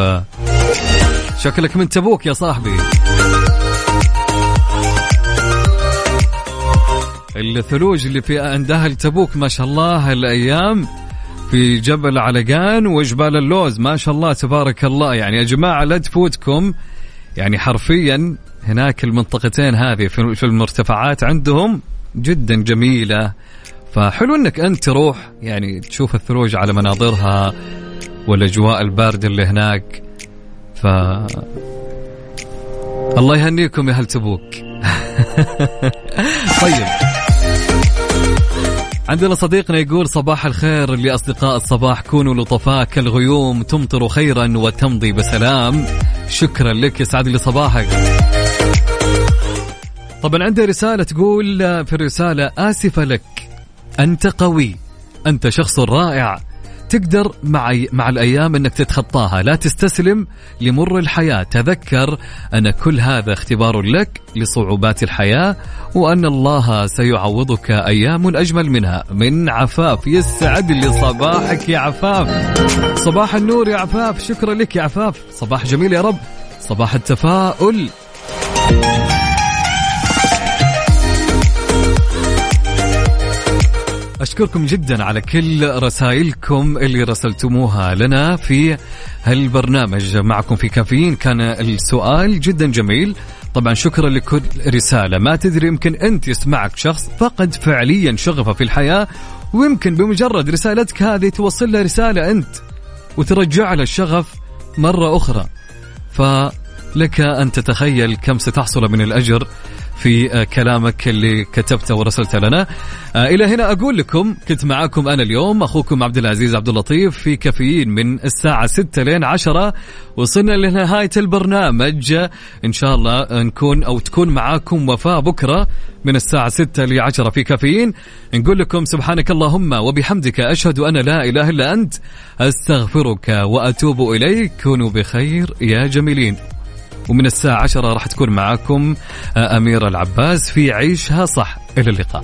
شكلك من تبوك يا صاحبي. الثلوج اللي في أندها تبوك ما شاء الله هالأيام في جبل علقان وجبال اللوز ما شاء الله تبارك الله. يعني يا جماعة لا تفوتكم. يعني حرفيا هناك المنطقتين هذه في المرتفعات عندهم جدا جميلة. فحلو إنك أنت تروح يعني تشوف الثلوج على مناظرها والأجواء الباردة اللي هناك. ف الله يهنيكم يا هل تبوك. *laughs* طيب. عندنا صديقنا يقول صباح الخير لأصدقاء الصباح كونوا لطفاء كالغيوم تمطر خيرا وتمضي بسلام. شكرا لك يسعد لي صباحك. طبعا عندي رسالة تقول في الرسالة آسفة لك أنت قوي أنت شخص رائع. تقدر مع مع الأيام إنك تتخطاها، لا تستسلم لمر الحياة، تذكر أن كل هذا اختبار لك لصعوبات الحياة وأن الله سيعوضك أيام أجمل منها، من عفاف يسعد لي صباحك يا عفاف. صباح النور يا عفاف، شكرا لك يا عفاف، صباح جميل يا رب، صباح التفاؤل. أشكركم جدا على كل رسائلكم اللي رسلتموها لنا في هالبرنامج. معكم في كافيين كان السؤال جدا جميل. طبعا شكرا لكل رسالة. ما تدري يمكن أنت يسمعك شخص فقد فعليا شغفه في الحياة ويمكن بمجرد رسالتك هذه توصل له رسالة أنت وترجع له الشغف مرة أخرى. فلك أن تتخيل كم ستحصل من الأجر في آه، كلامك اللي كتبته ورسلته لنا. آه، إلى هنا أقول لكم كنت معاكم أنا اليوم أخوكم عبد العزيز عبد اللطيف في كافيين من الساعة 6 لين 10 وصلنا لنهاية البرنامج. إن شاء الله نكون أو تكون معاكم وفاء بكرة من الساعة 6 ل 10 في كافيين. نقول لكم سبحانك اللهم وبحمدك أشهد أن لا إله إلا أنت أستغفرك وأتوب إليك. كونوا بخير يا جميلين. ومن الساعة 10 راح تكون معاكم أميرة العباس في عيشها صح. إلى اللقاء.